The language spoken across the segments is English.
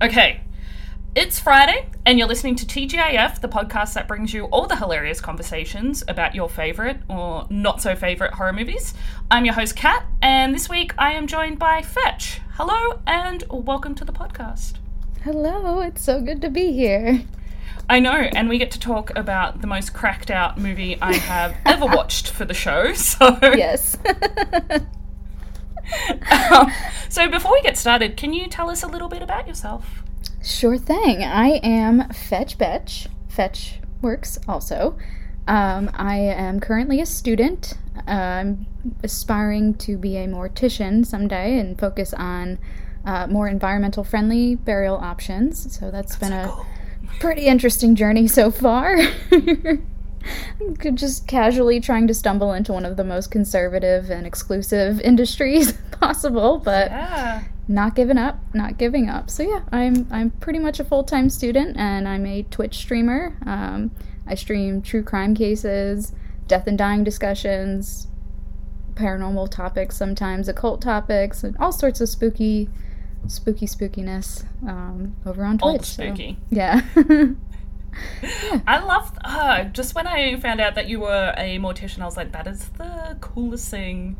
Okay. It's Friday, and you're listening to TGIF, the podcast that brings you all the hilarious conversations about your favourite or not so favourite horror movies. I'm your host, Kat, and this week I am joined by Fetch. Hello, and welcome to the podcast. Hello, it's so good to be here. I know, and we get to talk about the most cracked out movie I have ever watched for the show. So, Yes. um, so before we get started, can you tell us a little bit about yourself? sure thing. I am Fetch Betch. Fetch works also. Um, I am currently a student. I'm aspiring to be a mortician someday and focus on uh, more environmental friendly burial options. So that's been a Cool. pretty interesting journey so far. Just casually trying to stumble into one of the most conservative and exclusive industries possible, but Yeah. not giving up, not giving up. So yeah, I'm I'm pretty much a full time student, and I'm a Twitch streamer. Um, I stream true crime cases, death and dying discussions, paranormal topics, sometimes occult topics, and all sorts of spooky, spooky spookiness um, over on Twitch. Old so- spooky. yeah. I love uh, just when I found out that you were a mortician, I was like, that is the coolest thing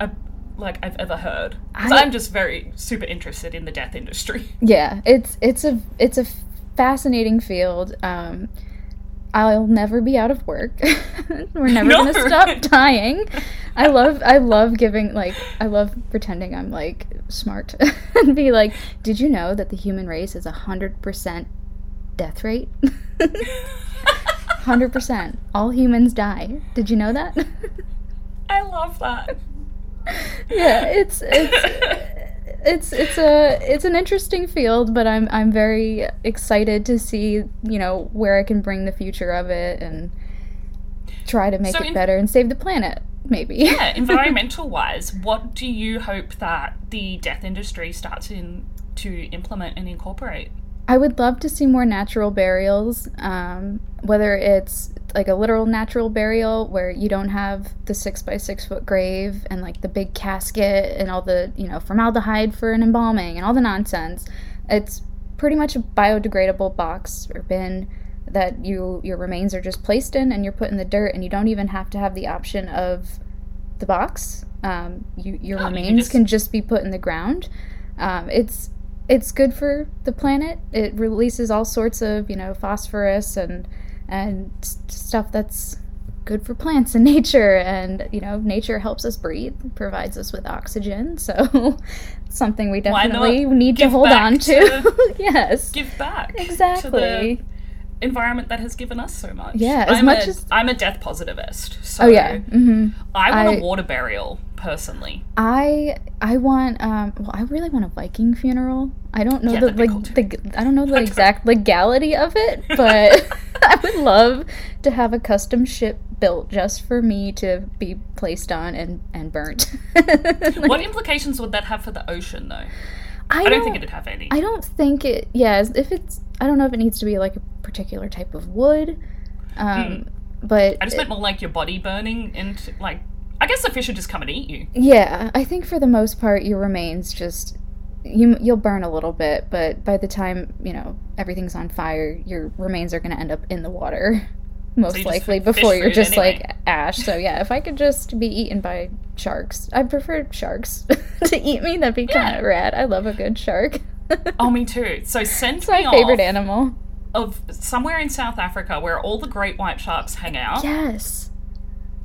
I, like I've ever heard. I- I'm just very super interested in the death industry. yeah it's it's a it's a fascinating field um i'll never be out of work we're never No. gonna stop dying i love i love giving like i love pretending i'm like smart and be like did you know that the human race is a hundred percent death rate? 100% all humans die. Did you know that? I love that. yeah it's it's it's it's a it's an interesting field but i'm i'm very excited to see you know where i can bring the future of it and try to make So it in- better and save the planet maybe. Yeah, environmental wise, what do you hope that the death industry starts in to implement and incorporate? I would love to see more natural burials, um, whether it's like a literal natural burial where you don't have the six by six foot grave and like the big casket and all the, you know, formaldehyde for an embalming and all the nonsense. It's pretty much a biodegradable box or bin that you your remains are just placed in and you're put in the dirt and you don't even have to have the option of the box. Um, you, your Oh, you remains just- can just be put in the ground. Um, it's it's good for the planet. It releases all sorts of you know phosphorus and and stuff that's good for plants and nature. And you know nature helps us breathe, provides us with oxygen. So something we definitely need to hold on to. to- yes, Give back exactly. Environment that has given us so much. Yeah, as I'm much a, as- I'm a death positivist, so Oh yeah. hmm I want I- a water burial personally. I I want um well I really want a Viking funeral. I don't know Yeah, the like cool the I don't know the exact legality of it, but I would love to have a custom ship built just for me to be placed on and and burnt. What implications would that have for the ocean, though? I I don't don't think it'd have any. I don't think it yeah, if it's I don't know if it needs to be like a particular type of wood. Um but Hmm. I just meant more like your body burning and like. I guess the fish would just come and eat you. Yeah, I think for the most part your remains just you you'll burn a little bit, but by the time, you know, everything's on fire, your remains are going to end up in the water most just likely before you're just anyway. like ash. So yeah, if I could just be eaten by sharks. I prefer sharks to eat me. That'd be kind Yeah. of rad. I love a good shark. Oh, me too. So send it's my me favorite off animal. of somewhere in South Africa where all the great white sharks hang out. Yes.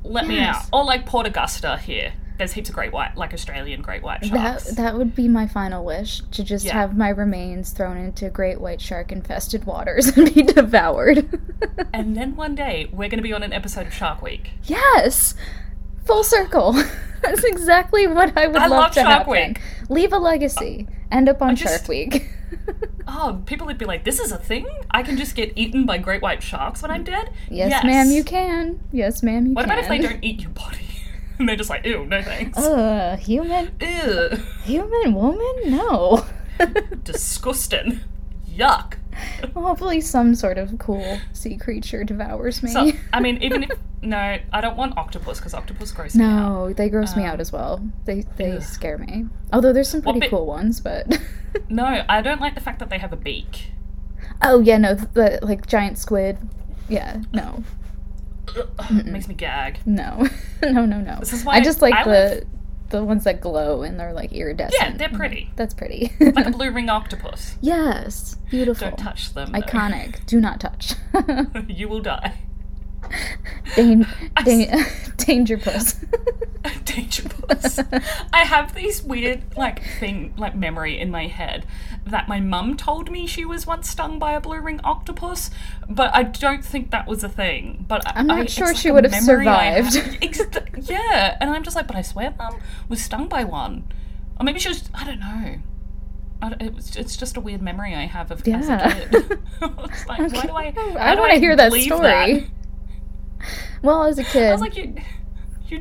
Let me out. Or like Port Augusta here. There's heaps of great white, like Australian great white That sharks. that would be my final wish to just Yeah. have my remains thrown into great white shark infested waters and be devoured. and then one day we're going to be on an episode of Shark Week. Yes, full circle. That's exactly what I would I love, love to Shark happen. Week. Leave a legacy. End up on just- Shark Week. Oh, people would be like, "This is a thing? I can just get eaten by great white sharks when I'm dead?" yes, ma'am, you can. Yes, ma'am, you What can. What about if they don't eat your body? and they're just like, "Ew, no thanks." Ugh, human, Ew, human woman? No. disgusting. Yuck. Hopefully, some sort of cool sea creature devours me. So, I mean, even if No, I don't want octopus because octopus gross me out. No, they gross me out Um, as well. They they ugh. scare me. Although there's some pretty cool ones, but No, I don't like the fact that they have a beak. oh yeah, no, the like giant squid. Yeah, no, It makes me gag. no, no, no, no. This is why I just like I the the ones that glow and they're like iridescent. Yeah, they're pretty. That's pretty. Like a blue ring octopus. yes, beautiful. Don't touch them. though. Iconic. Do not touch. you will die. Dan- dan- danger puss. Dangerous. I have these weird like thing like memory in my head that my mum told me she was once stung by a blue ring octopus, but I don't think that was a thing. But I- I'm not I- sure she would have survived. have. Yeah, and I'm just like, but I swear, mum was stung by one, or maybe she was. I don't know. I it was, it's just a weird memory I have of as a Yeah. kid. Like, why do I? I why do wanna hear that story. Well, as a kid, was like, you.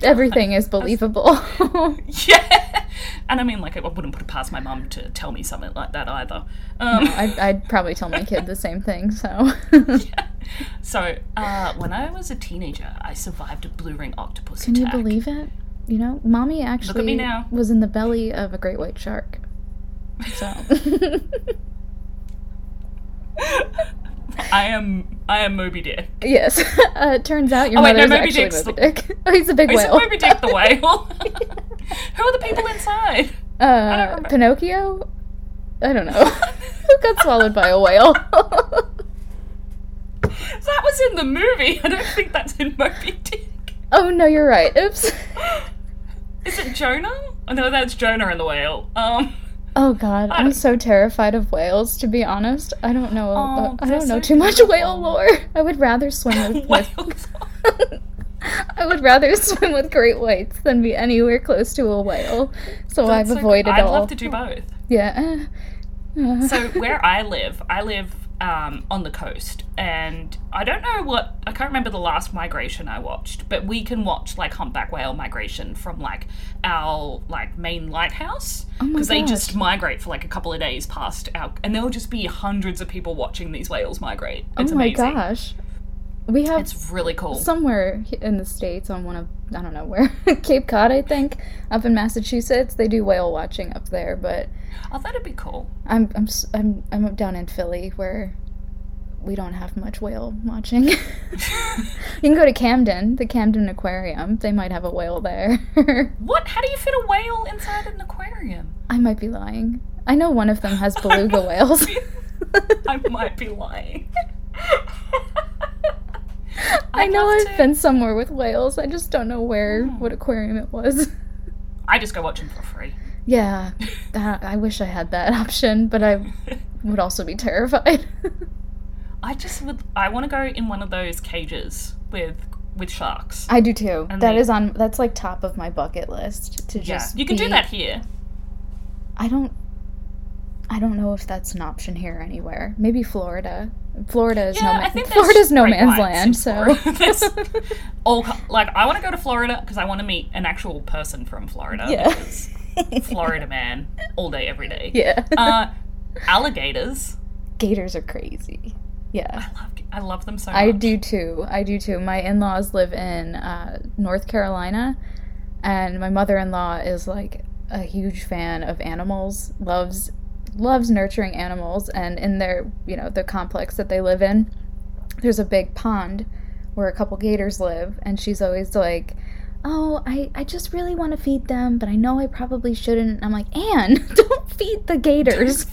everything is believable. Yeah, and I mean, like, I wouldn't put it past my mum to tell me something like that either. Um, I'd, I'd probably tell my kid the same thing. So, so, uh, when I was a teenager, I survived a blue ring octopus can you believe it? You know, mommy actually now. was in the belly of a great white shark. So, I am, I am Moby Dick. yes, uh, it turns out your Oh, wait, no, Moby actually Dick's Moby the- Dick. Oh, he's a big whale. Is. Moby Dick the whale? Who are the people inside? uh, remember. Pinocchio. I don't know. Who got swallowed by a whale? That was in the movie. I don't think that's in Moby Dick. oh no, you're right. Oops. Is it Jonah? Oh, no, that's Jonah and the whale. Um, Oh god, I'm so terrified of whales. To be honest, I don't know. Oh, uh, I don't know so too much whale lore. I would rather swim with. whales. I would rather swim with great whites than be anywhere close to a whale. So That's I've so avoided. I'd all. love to do both. Yeah. So where I live, I live um, on the coast, and I don't know what I can't remember the last migration I watched, but we can watch like humpback whale migration from like our like main lighthouse Oh because they just migrate for like a couple of days past our, and there'll just be hundreds of people watching these whales migrate. It's oh my amazing. gosh. We have It's really cool. somewhere in the states on one of I don't know where Cape Cod I think up in Massachusetts they do whale watching up there but I thought it'd be cool. I'm I'm I'm I'm down in Philly where we don't have much whale watching. you can go to Camden, the Camden Aquarium. They might have a whale there. What? How do you fit a whale inside an aquarium? I might be lying. I know one of them has beluga whales. I might be lying. I know I've to- been somewhere with whales. I just don't know where, Hmm. what aquarium it was. I just go watch them for free. Yeah, that, I wish I had that option, but I would also be terrified. I just would. I want to go in one of those cages with with sharks. I do too. And That they- is on. That's like top of my bucket list to Yeah, just. you can do that here. I don't. I don't know if that's an option here anywhere. Maybe Florida. Florida is Yeah, no I man- think there's Florida's no man's land. So all like I want to go to Florida because I want to meet an actual person from Florida. Yeah. Florida man, all day, every day. yeah, Uh, alligators. gators are crazy. Yeah. I love. I love them so much. I do too. I do too. My in laws live in uh, North Carolina, and my mother in law is like a huge fan of animals. loves loves nurturing animals, and in their you know the complex that they live in, there's a big pond where a couple gators live, and she's always like. Oh, I, I just really want to feed them, but I know I probably shouldn't. And I'm like, Anne, don't feed the gators.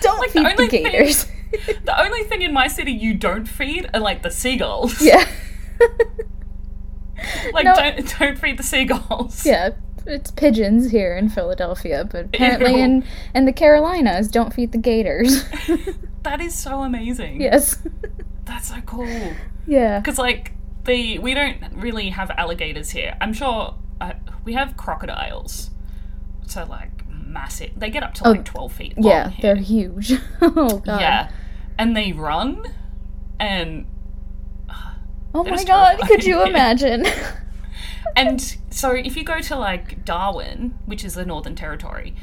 Don't Like, the feed the, thing- gators. the only thing in my city you don't feed are like the seagulls. yeah. Like No. don't don't feed the seagulls. Yeah, it's pigeons here in Philadelphia, but apparently Ew. in in the Carolinas, don't feed the gators. That is so amazing. yes. That's so cool. Yeah. Because like the we don't really have alligators here. I'm sure uh, we have crocodiles. So like massive. They get up to Oh, like 12 feet long. Yeah, here. they're huge. oh god. Yeah, and they run, and Oh my god, could you imagine? And so if you go to like Darwin, which is the Northern Territory,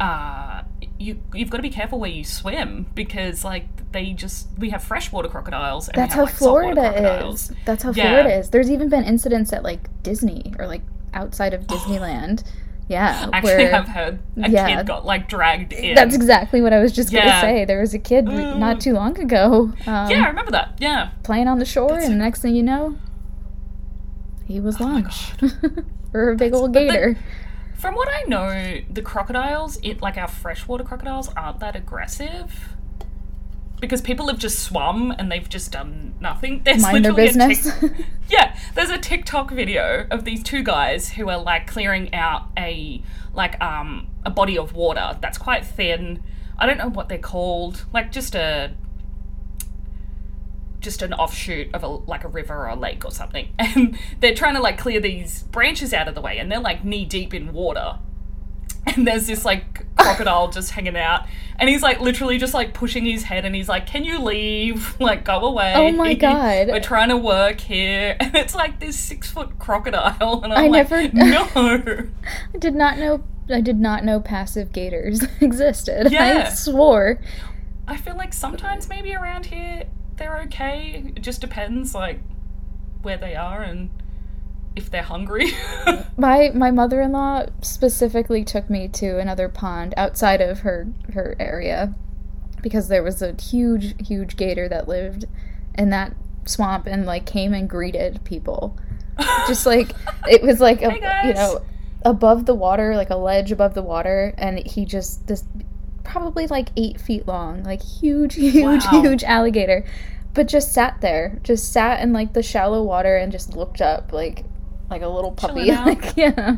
uh, you you've got to be careful where you swim because like they just we have freshwater crocodiles. And That's we how like, Florida is. That's how Yeah. Florida is. There's even been incidents at like Disney or like outside of Disneyland. Yeah, Actually, where I've heard a Yeah. kid got like dragged in. that's exactly what I was just gonna say. There was a kid Mm. not too long ago, um, yeah, I remember that. Yeah. playing on the shore, That's- and the next thing you know, he was Oh my launched for a big old but then- gator. From what I know, the crocodiles, it like our freshwater crocodiles, aren't that aggressive. Because people have just swum and they've just done nothing. There's Mind their literally a business. Yeah, there's a TikTok video of these two guys who are like clearing out a like um a body of water that's quite thin. I don't know what they're called. Like just a just an offshoot of a like a river or a lake or something. And they're trying to like clear these branches out of the way and they're like knee deep in water. And there's this like crocodile just hanging out and he's like literally just like pushing his head and he's like, Can you leave? Like go away. Oh my God. We're trying to work here and it's like this six foot crocodile and I'm I like never- No I did not know. I did not know passive gators existed. I swore. I feel like sometimes maybe around here they're okay. It just depends like where they are and if they're hungry. My my mother in law specifically took me to another pond outside of her her area because there was a huge huge gator that lived in that swamp and like came and greeted people. Just like it was like a, Hey, you know above the water like a ledge above the water and he just this probably like eight feet long like huge huge Wow. huge alligator but just sat there just sat in like the shallow water and just looked up like like a little puppy like yeah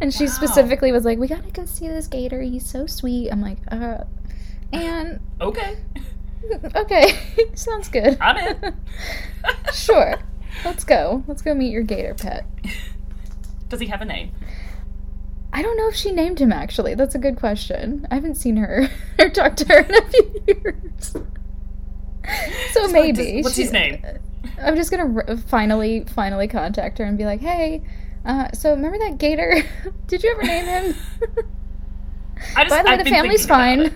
and she Wow. specifically was like we gotta go see this gator he's so sweet i'm like uh and okay. okay sounds good I'm in. sure let's go let's go meet your gator pet Does he have a name? I don't know if she named him actually. That's a good question. I haven't seen her or talked to her in a few years. So So maybe. does- what's his name? I'm just gonna r- finally, finally contact her and be like, "Hey, uh, so remember that gator? Did you ever name him? I just, By the way, I've the family's fine."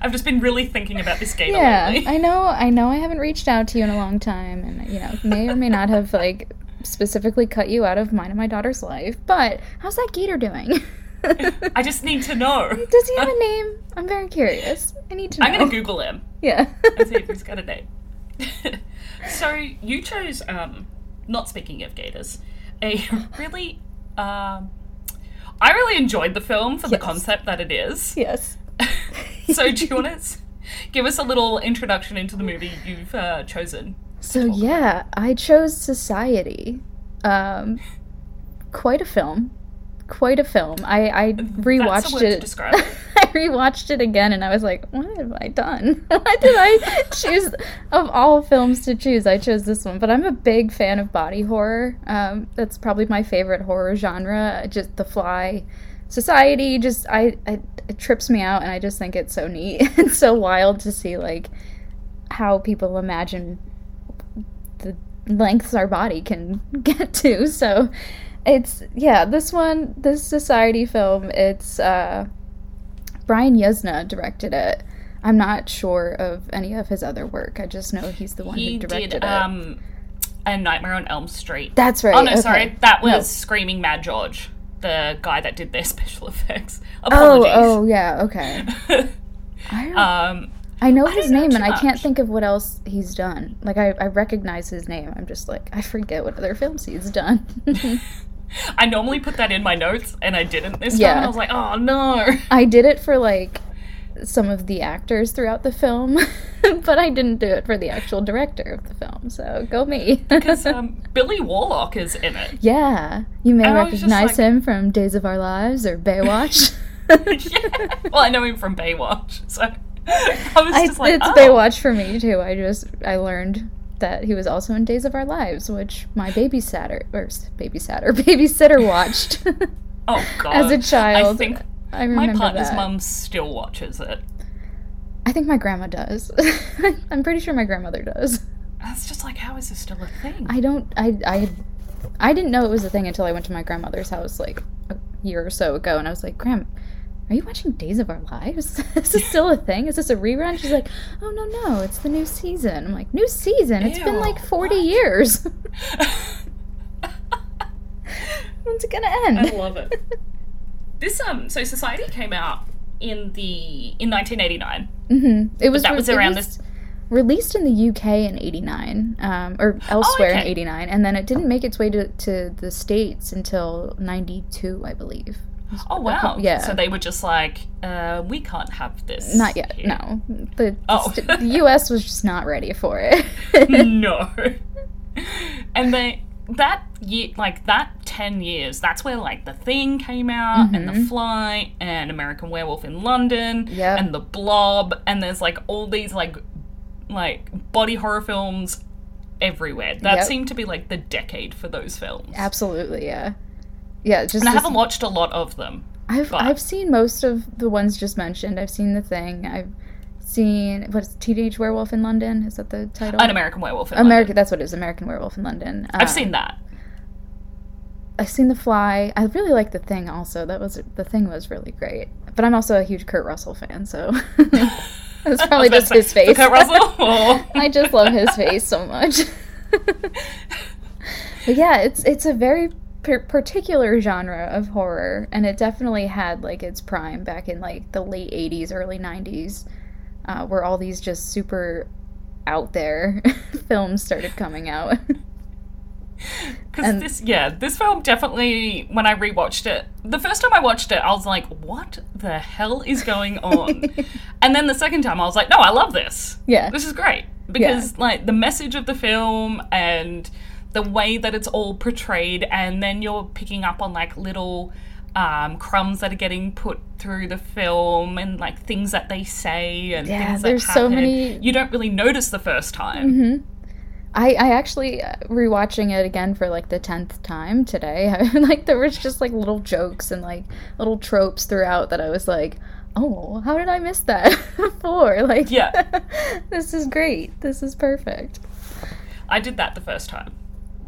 I've just been really thinking about this gator yeah, lately. I know. I know. I haven't reached out to you in a long time, and you know, may or may not have like specifically cut you out of mine and my daughter's life. But how's that gator doing? I just need to know. Does he have a name? I'm very curious. I need to know. I'm gonna Google him Yeah. and see if he's got a name. so you chose, um, not speaking of gators, a really, um, I really enjoyed the film for the concept that it is. yes. so do you want to give us a little introduction into the movie you've uh, chosen? So yeah, I chose Society. Um, quite a film. Quite a film. I, I rewatched it. it. I rewatched it again and I was like, what have I done? Why did I choose of all films to choose? I chose this one. But I'm a big fan of body horror. Um, that's probably my favorite horror genre. Just The Fly, Society. Just I, I it trips me out and I just think it's so neat and so wild to see like how people imagine the lengths our body can get to. So it's yeah, this one, this society film, it's uh Brian Yuzna directed it. I'm not sure of any of his other work. I just know he's the one He who directed did it. um, A Nightmare on Elm Street. That's right. oh no, okay. sorry, that was No. Screaming Mad George, the guy that did their special effects. Oh, Apologies. oh yeah, okay. Um, I know I his know name too and I can't think of what else he's done. Like I, I recognize his name. I'm just like I forget what other films he's done. I normally put that in my notes, and I didn't this time. Yeah. And I was like, oh no. I did it for like some of the actors throughout the film, but I didn't do it for the actual director of the film. So go me. Because um, Billy Warlock is in it. yeah, you may And I was just recognize like- him from Days of Our Lives or Baywatch. yeah. Well, I know him from Baywatch, so I was I, just like, it's oh. Baywatch for me too. I just I learned that he was also in Days of Our Lives, which my babysitter or babysitter babysitter watched Oh god. as a child. I think I my partner's that. mum still watches it. I think my grandma does. I'm pretty sure my grandmother does. That's just like, how is this still a thing? I don't. I I I didn't know it was a thing until I went to my grandmother's house like a year or so ago, and I was like, "Graham, are you watching Days of Our Lives? this is this still a thing? Is this a rerun? She's like, oh, no, no, it's the new season. I'm like, new season? It's been like 40 what? years. When's it gonna end? I love it. this um, so Society came out in the in 1989. Mm-hmm. It was that was it around was this- released in the UK in '89, um, or elsewhere in Oh, okay. '89, and then it didn't make its way to, to the states until '92, I believe. Oh wow! Yeah. So they were just like, uh, we can't have this. Not yet. here. No, the Oh. the, st- the U.S. was just not ready for it. no. And they that year, like that ten years, that's where like the Thing came out, and the Fly, and American Werewolf in London, Yep. and the Blob, and there's like all these like like body horror films everywhere. That Yep. seemed to be like the decade for those films. Absolutely, yeah, yeah. Just And I haven't watched a lot of them. I've but- I've seen most of the ones just mentioned. I've seen the thing. I've seen what's Teenage Werewolf in London? Is that the title? An American Werewolf in American. London. That's what it is. American Werewolf in London. I've seen um, that. I've seen The Fly. I really like The Thing. Also, that was the Thing was really great. But I'm also a huge Kurt Russell fan, so it's probably just to his face. Kurt Russell. or- oh. I just love his face so much. but yeah, it's it's a very per- particular genre of horror, and it definitely had like its prime back in like the late '80s, early '90s, uh, where all these just super out there films started coming out. Because this, yeah, this film definitely, when I rewatched it, the first time I watched it, I was like, what the hell is going on? and then the second time, I was like, no, I love this. Yeah. This is great. Because, like, the message of the film and the way that it's all portrayed, and then you're picking up on, like, little um, crumbs that are getting put through the film and, like, things that they say and Yeah, things that there's so many- You don't really notice the first time. I, I actually uh, rewatching it again for like the tenth time today. I, like there was just like little jokes and like little tropes throughout that I was like, oh, how did I miss that before? Like, Yeah. this is great. This is perfect. I did that the first time.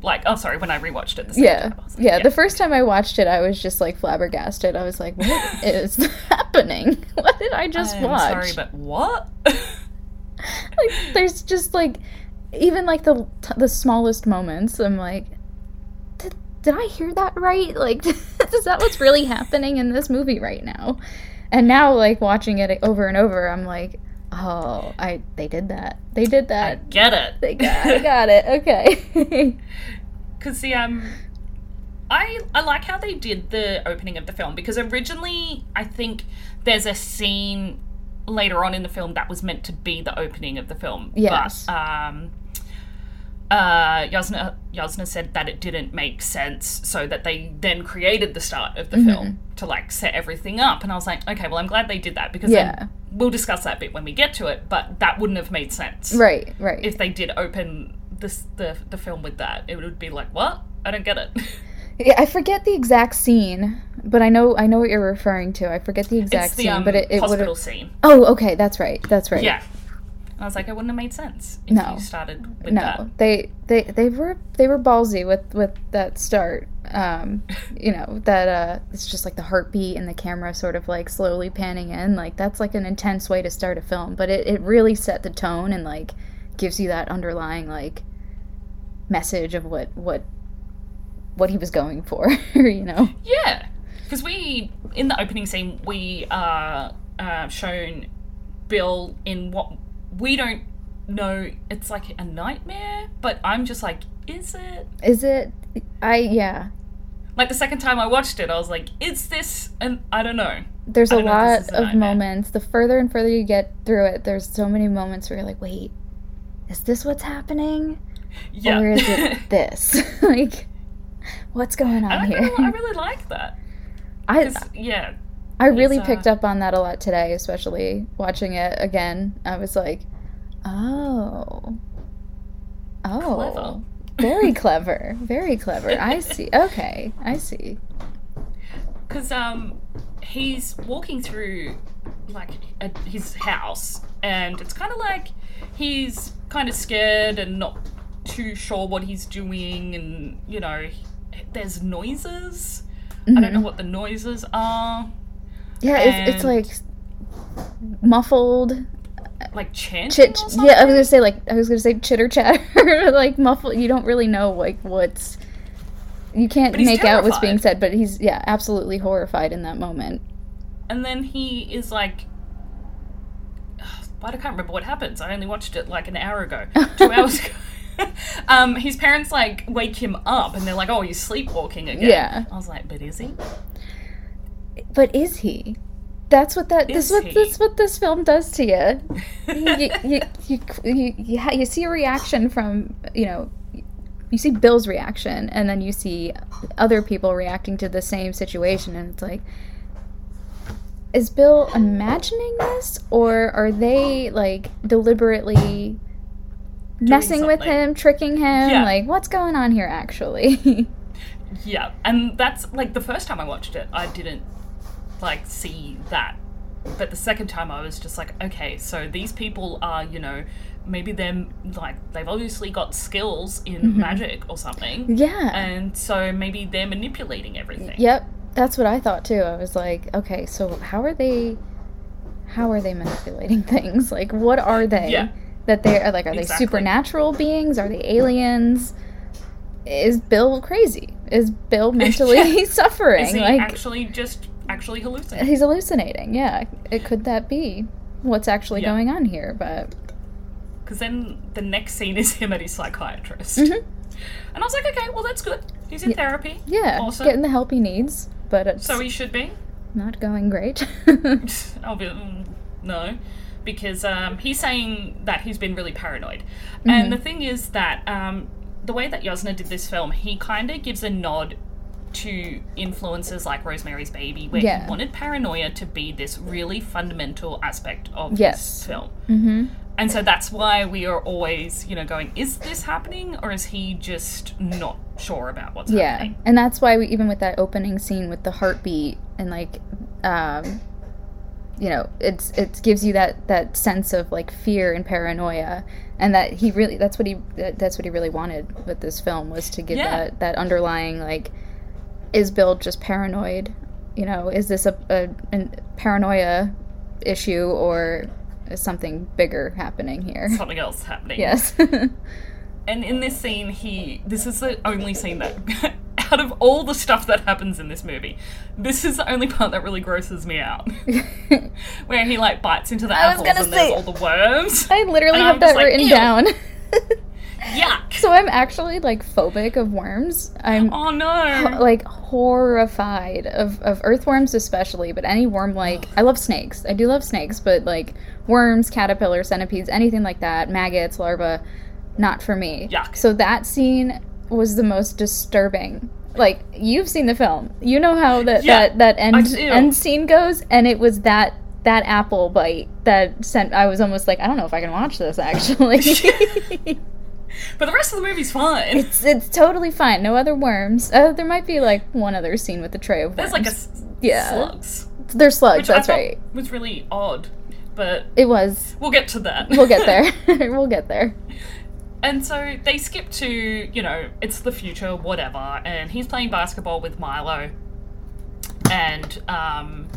Like, oh, sorry, when I rewatched it the Yeah, time. Like, yeah. The first time I watched it, I was just like flabbergasted. I was like, what is happening? What did I just I'm watch? sorry, but what? like there's just like even like the the smallest moments i'm like did, did i hear that right like is that what's really happening in this movie right now and now like watching it over and over i'm like oh i they did that they did that. I get it. they got, I got it okay Because the um, I I like how they did the opening of the film because originally I think there's a scene later on in the film that was meant to be the opening of the film. Yes. But um, uh, Yuzna Yuzna said that it didn't make sense, so that they then created the start of the Mm-hmm. film to like set everything up. And I was like, okay, well, I'm glad they did that because Yeah. then we'll discuss that bit when we get to it. But that wouldn't have made sense right right if they did open this the the film with that. It would be like, what? I don't get it. yeah i forget the exact scene but i know i know what you're referring to i forget the exact the scene um, but it, it would hospital have scene. oh okay that's right that's right Yeah. I was like, it wouldn't have made sense if No. you started with no. that. they they they were they were ballsy with with that start. Um you know that uh it's just like the heartbeat and the camera sort of like slowly panning in. Like that's like an intense way to start a film. But it, it really set the tone and like gives you that underlying like message of what what what he was going for you know? Yeah, because we in the opening scene we are uh, shown Bill in what we don't know. It's like a nightmare, but I'm just like, is it? is it i yeah Like the second time I watched it, I was like, is this? And I don't know. there's I a know lot a of moments the further and further you get through it there's so many moments where you're like wait is this what's happening Yeah. or is it this like what's going on don't here know, I really like that. I, yeah, I really uh, picked up on that a lot today especially watching it again. I was like oh. Oh. Clever. very clever. Very clever. I see. Okay. I see. Because um, he's walking through like a, his house, and it's kind of like he's kind of scared and not too sure what he's doing, and you know, there's noises. I don't know what the noises are. Yeah, it's, it's like muffled. like Chit. Yeah, I was gonna say like I was gonna say chitter chatter, like muffled. You don't really know like what's. You can't make out what's being said, but he's yeah, absolutely horrified in that moment. and then he is like but I can't remember what happens. I only watched it like an hour ago, two hours ago. um, his parents like wake him up, and they're like, "Oh, you're sleepwalking again." Yeah. I was like, "But is he?" But is he? That's what that. Is This what what this film does to you. you, you, you, you, you, you see a reaction from you know you see bill's reaction and then you see other people reacting to the same situation and it's like is bill imagining this or are they like deliberately messing with him tricking him Yeah. like what's going on here actually Yeah, and that's like the first time I watched it, I didn't like see that. But the second time, I was just like, okay, so these people are, you know, maybe they're like they've obviously got skills in Mm-hmm. magic or something, yeah and so maybe they're manipulating everything. Yep, that's what I thought too. I was like, okay, so how are they? How are they manipulating things? Like, what are they? Yeah. That they are like, are they supernatural beings? Are they aliens? Is Bill crazy? Is Bill mentally suffering? Is he like, actually just actually hallucinating? he's hallucinating. Yeah, it could that be what's actually Yeah. going on here? But Because then the next scene is him at his psychiatrist, Mhm. and I was like, okay, well that's good. He's in therapy. yeah, Awesome. getting the help he needs, but it's So he should be. not going great. I'll be mm, no, because um, he's saying that he's been really paranoid, Mm-hmm. and the thing is that um, the way that Yuzna did this film, he kind of gives a nod to influences like Rosemary's Baby, where Yeah. he wanted paranoia to be this really fundamental aspect of Yes. this film. mm-hmm. And so that's why we are always, you know, going, is this happening or is he just not sure about what's Yeah, happening? Yeah. And that's why we even with that opening scene with the heartbeat and like, um, you know, it's it gives you that that sense of like fear and paranoia, and that he really that's what he that- that's what he really wanted with this film was to give Yeah. that that underlying like, is Bill just paranoid? You know, is this a, a an paranoia issue or is something bigger happening here? Something else happening. Yes. And in this scene, he. This is the only scene that. out of all the stuff that happens in this movie, this is the only part that really grosses me out. Where he, like, bites into the I was apples gonna and there's all the worms. I literally have I'm that like, written "Ew." down. Yuck! So I'm actually like phobic of worms. I'm Oh no! like horrified of, of earthworms especially, but any worm like I love snakes. I do love snakes, but like worms, caterpillars, centipedes, anything like that, maggots, larvae, not for me. Yuck. So that scene was the most disturbing. Like you've seen the film. You know how that Yeah, that, that end end scene goes and it was that that apple bite that sent I was almost like I don't know if I can watch this actually. But the rest of the movie's fine. It's it's totally fine. No other worms. Uh, there might be like one other scene with the tray of worms. There's like a s- Yeah. slugs, There's slugs. which that's right. was really odd. But It was. we'll get to that. We'll get there. we'll get there. And so they skip to, you know, it's the future, whatever, and he's playing basketball with Milo and um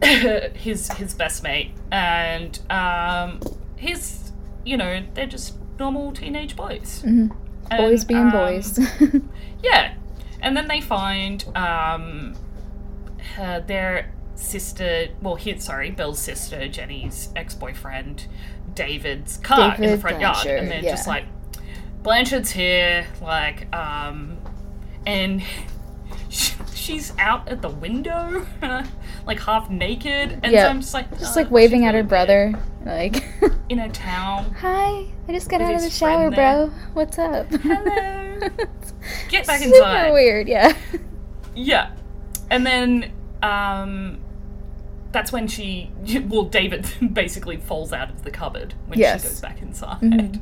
his his best mate. And um he's you know, they're just normal teenage boys. Mhm. And, Boys being um, boys. Yeah. And then they find um her, their sister, well, his, sorry, Bill's sister, Jenny's ex boyfriend, David's car in the David front yard. And they're just like, Blanchard's here, like, um, and she's out at the window, like half naked. And Yeah. so I'm just like, just "Oh, like waving at her brother. Like. In a town. hi, I just got out of the shower, bro. What's up? Hello. Get back inside. Super inside. weird. Yeah. Yeah. And then um that's when she well David basically falls out of the cupboard when Yes. she goes back inside. Mhm.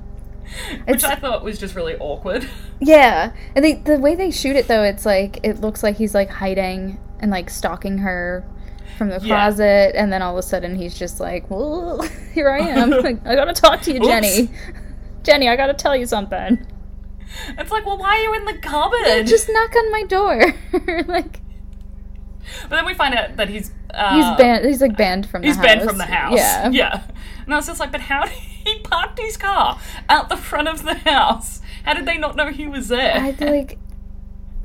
Which I thought was just really awkward. Yeah, and they, the way they shoot it though, it's like it looks like he's like hiding and like stalking her from the Yeah. closet, and then all of a sudden he's just like, "Well, here I am. I gotta talk to you, Oops. Jenny. Jenny, I gotta tell you something. It's like, well, why are you in the cupboard? Just knock on my door. like, But then we find out that he's uh, He's banned. He's like banned from the He's house. banned from the house. Yeah. Yeah. And I was just like, but how did he park his car out the front of the house? How did they not know he was there? I'd be like,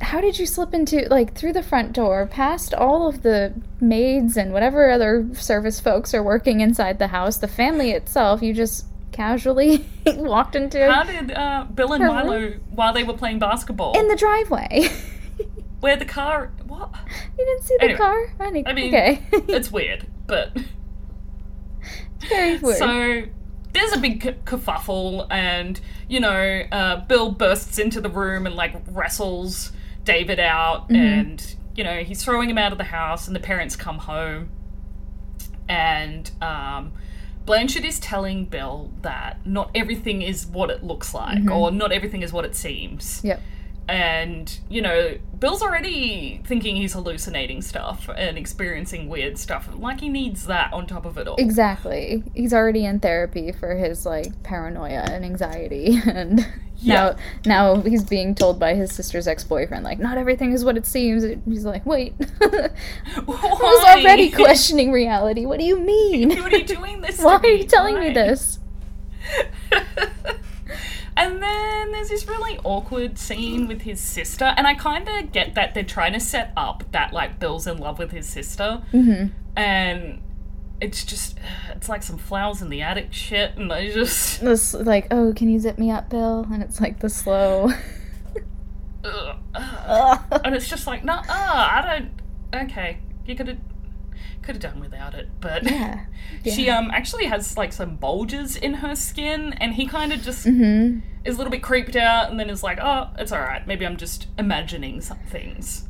how did you slip into like through the front door, past all of the maids and whatever other service folks are working inside the house, the family itself? You just casually walked into how did uh, Bill and Milo, while they were playing basketball, in the driveway. where the car? What? you didn't see the Anyway, car? I, think, I mean, okay. it's weird, but very weird. so there's a big kerfuffle, and you know, uh, Bill bursts into the room and like wrestles David out, Mm-hmm. and you know he's throwing him out of the house, and the parents come home, and um, Blanchard is telling Bill that not everything is what it looks like, Mm-hmm. or not everything is what it seems. yep. And, you know, Bill's already thinking he's hallucinating stuff and experiencing weird stuff. Like, he needs that on top of it all. Exactly. He's already in therapy for his like paranoia and anxiety and Yeah. now now he's being told by his sister's ex-boyfriend like not everything is what it seems. He's like, "Wait. I was already questioning reality. What do you mean? What are you doing this Why are you telling me this?" And then there's this really awkward scene with his sister, and I kind of get that they're trying to set up that like Bill's in love with his sister, hmm and it's just it's like some flowers in the attic shit, and I just This like, "Oh, can you zip me up, Bill?" And it's like the slow and it's just like no, I don't. Okay, you could have could have done without it, but Yeah. she um actually has like some bulges in her skin, and he kind of just Mhm. is a little bit creeped out, and then is like, oh, it's all right. Maybe I'm just imagining some things.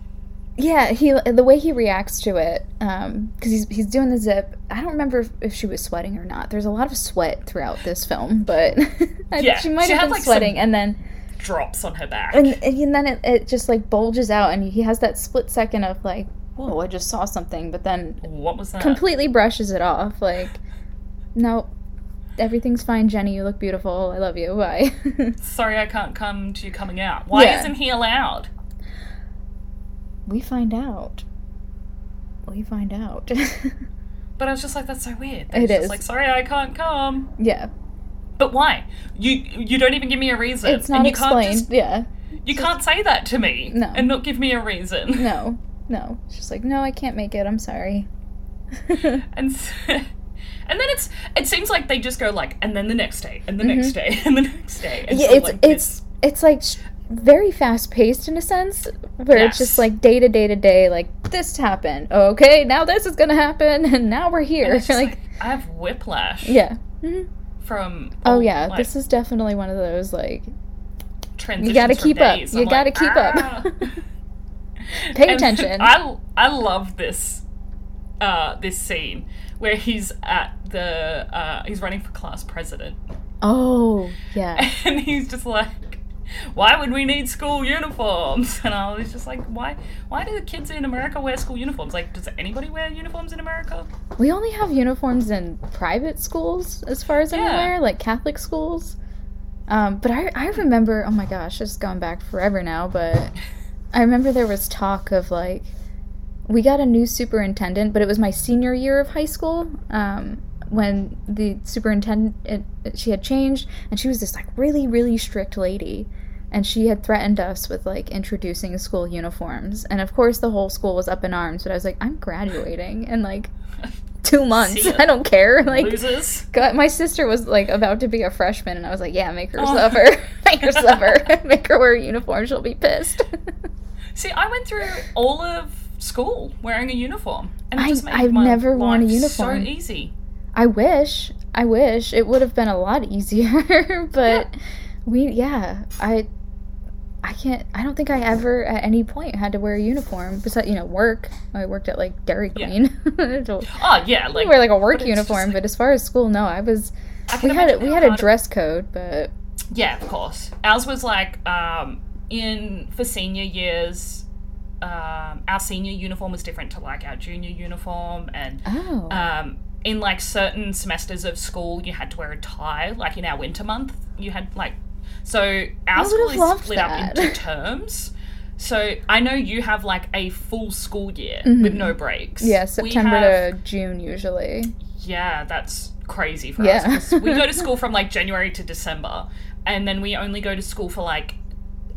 Yeah, he the way he reacts to it, um, because he's he's doing the zip. I don't remember if, if she was sweating or not. There's a lot of sweat throughout this film, but I, Yeah, she might she have had, been like, sweating, and then Drops on her back. and, and then it, it just like bulges out, and he has that split second of like, whoa, I just saw something, but then what was that? completely brushes it off. Like, nope, everything's fine, Jenny. You look beautiful. I love you. Bye. Sorry, I can't come to you coming out. Why Yeah. isn't he allowed? we find out. We find out. But I was just like, that's so weird. It It's just like, sorry, I can't come. yeah, But why? You you don't even give me a reason. it's not and you explained. Can't just, yeah. you can't say that to me No. and not give me a reason. No, no. She's like, no, I can't make it. I'm sorry. And and then it's it seems like they just go like, and then the next day, and the next day, and the next day. Mm-hmm. yeah, until, it's like, it's it's like very fast paced in a sense, where it's just like day to day to day. Like this happened. Okay, now this is gonna happen, and now we're And here. it's like, like, I have whiplash yeah. hmm from Oh yeah, like, this is definitely one of those like You gotta keep up. days. You I'm gotta like, keep up. Pay And attention. I I love this uh, this scene where he's at the uh, he's running for class president oh yeah. and he's just like why would we need school uniforms and I was just like why why do the kids in America wear school uniforms like does anybody wear uniforms in America We only have uniforms in private schools, as far as I'm Yeah. aware, like Catholic schools. Um, but I, I remember, oh my gosh, it's gone back forever now, but I remember there was talk of like, we got a new superintendent, but it was my senior year of high school um, when the superintendent, it, she had changed, and she was this like really, really strict lady. And she had threatened us with like introducing school uniforms. And of course, the whole school was up in arms, but I was like, I'm graduating in like two months. I don't care. Like, God, my sister was like about to be a freshman, and I was like, "Yeah, make her Oh. suffer, make her suffer, make her wear a uniform. She'll be pissed." See I went through all of school wearing a uniform and it I- just made I've my never worn a uniform. so easy I wish, I wish it would have been a lot easier, but we, yeah, I, I can't. I don't think I ever at any point had to wear a uniform. Besides, you know, work. I worked at like Dairy Yeah. Queen. so oh yeah we like wear like a work but uniform, like- but as far as school, no, I was. I We had a, we had a dress code, but Yeah, of course. Ours was like um, in for senior years. Um, our senior uniform was different to like our junior uniform, and oh, um, in like certain semesters of school, you had to wear a tie. Like in our winter month, you had like so our school is split that. up into terms. So I know you have like a full school year with no breaks. Mm-hmm. Yeah, September have- to June usually. Yeah, that's crazy for Yeah. us. we go to school from like January to December, and then we only go to school for like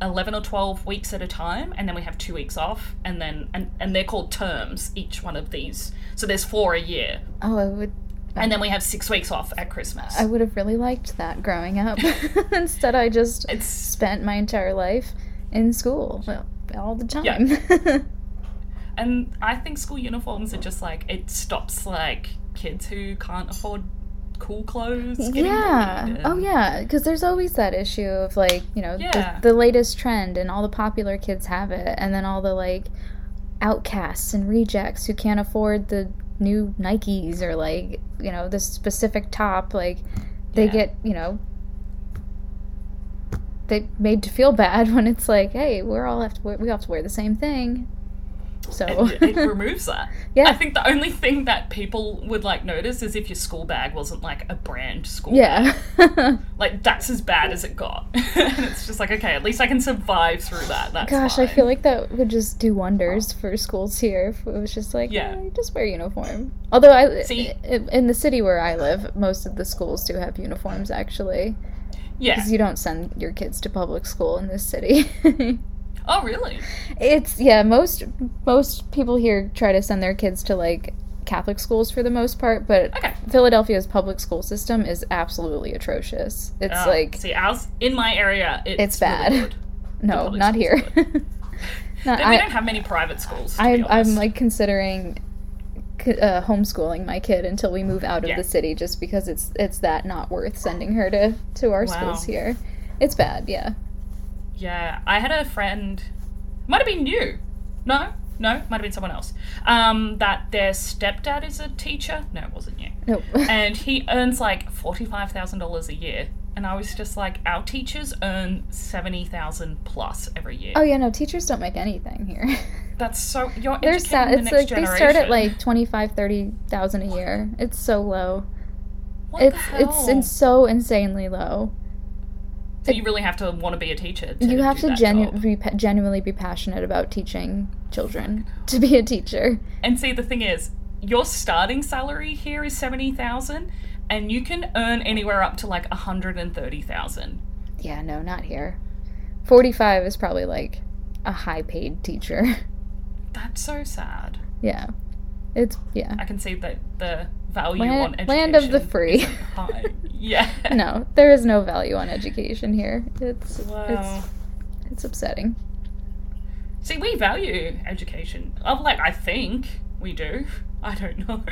11 or 12 weeks at a time, and then we have two weeks off, and then, and, and they're called terms, each one of these. So there's four a year, Oh, I would and then we have six weeks off at Christmas. I would have really liked that growing up. Instead, I just It's, spent my entire life in school well, all the time. yeah. and I think school uniforms are just like, it stops like kids who can't afford cool clothes. yeah. Oh, yeah. Because there's always that issue of like, you know, Yeah. the, the latest trend and all the popular kids have it. And then all the like outcasts and rejects who can't afford the new Nikes or like, you know, this specific top. Like, they Yeah. get, you know, they made to feel bad when it's like, hey, we're all have to wear, we all have to wear the same thing. So it, it removes that. Yeah. I think the only thing that people would like notice is if your school bag wasn't like a brand school yeah. Like that's as bad as it got. and it's just like, okay, at least I can survive through that. That's Gosh, I feel like that would just do wonders for schools here. If it was just like, Yeah. yeah, just wear uniform. Although I, See- in the city where I live, most of the schools do have uniforms actually, Yeah. because you don't send your kids to public school in this city. Oh really? it's yeah, most most people here try to send their kids to like Catholic schools for the most part, but Okay. Philadelphia's public school system is absolutely atrocious. It's Oh, like see ours in my area it's, It's bad. really no, not here. are No, Then we I- don't have many private schools. I'm. I'm like considering uh, homeschooling my kid until we move out of Yeah. the city, just because it's it's that not worth sending her to to our Wow. schools here. It's bad, yeah. Yeah, I had a friend, might have been you. No, no, might have been someone else. Um, that their stepdad is a teacher. No, it wasn't you. No, And he earns like forty-five thousand dollars a year. And I was just like, our teachers earn seventy thousand plus every year. oh yeah, no, teachers don't make anything here. That's so you're They're educating sad. the It's next like generation. they start at like twenty five, thirty thousand a year. It's so low. what it's the hell? it's it's so insanely low. So you really have to want to be a teacher. To you have to genu- be, genuinely be passionate about teaching children to be a teacher. And see, the thing is, your starting salary here is seventy thousand, and you can earn anywhere up to like hundred and thirty thousand. Yeah, no, not here. 45 is probably like a high paid teacher. That's so sad. yeah. It's, yeah. I can see that the value Land- on education. land of the free. high. Yeah. No, there is no value on education here. It's, Wow. it's, it's upsetting. See, we value education. I'm like, I think we do. I don't know.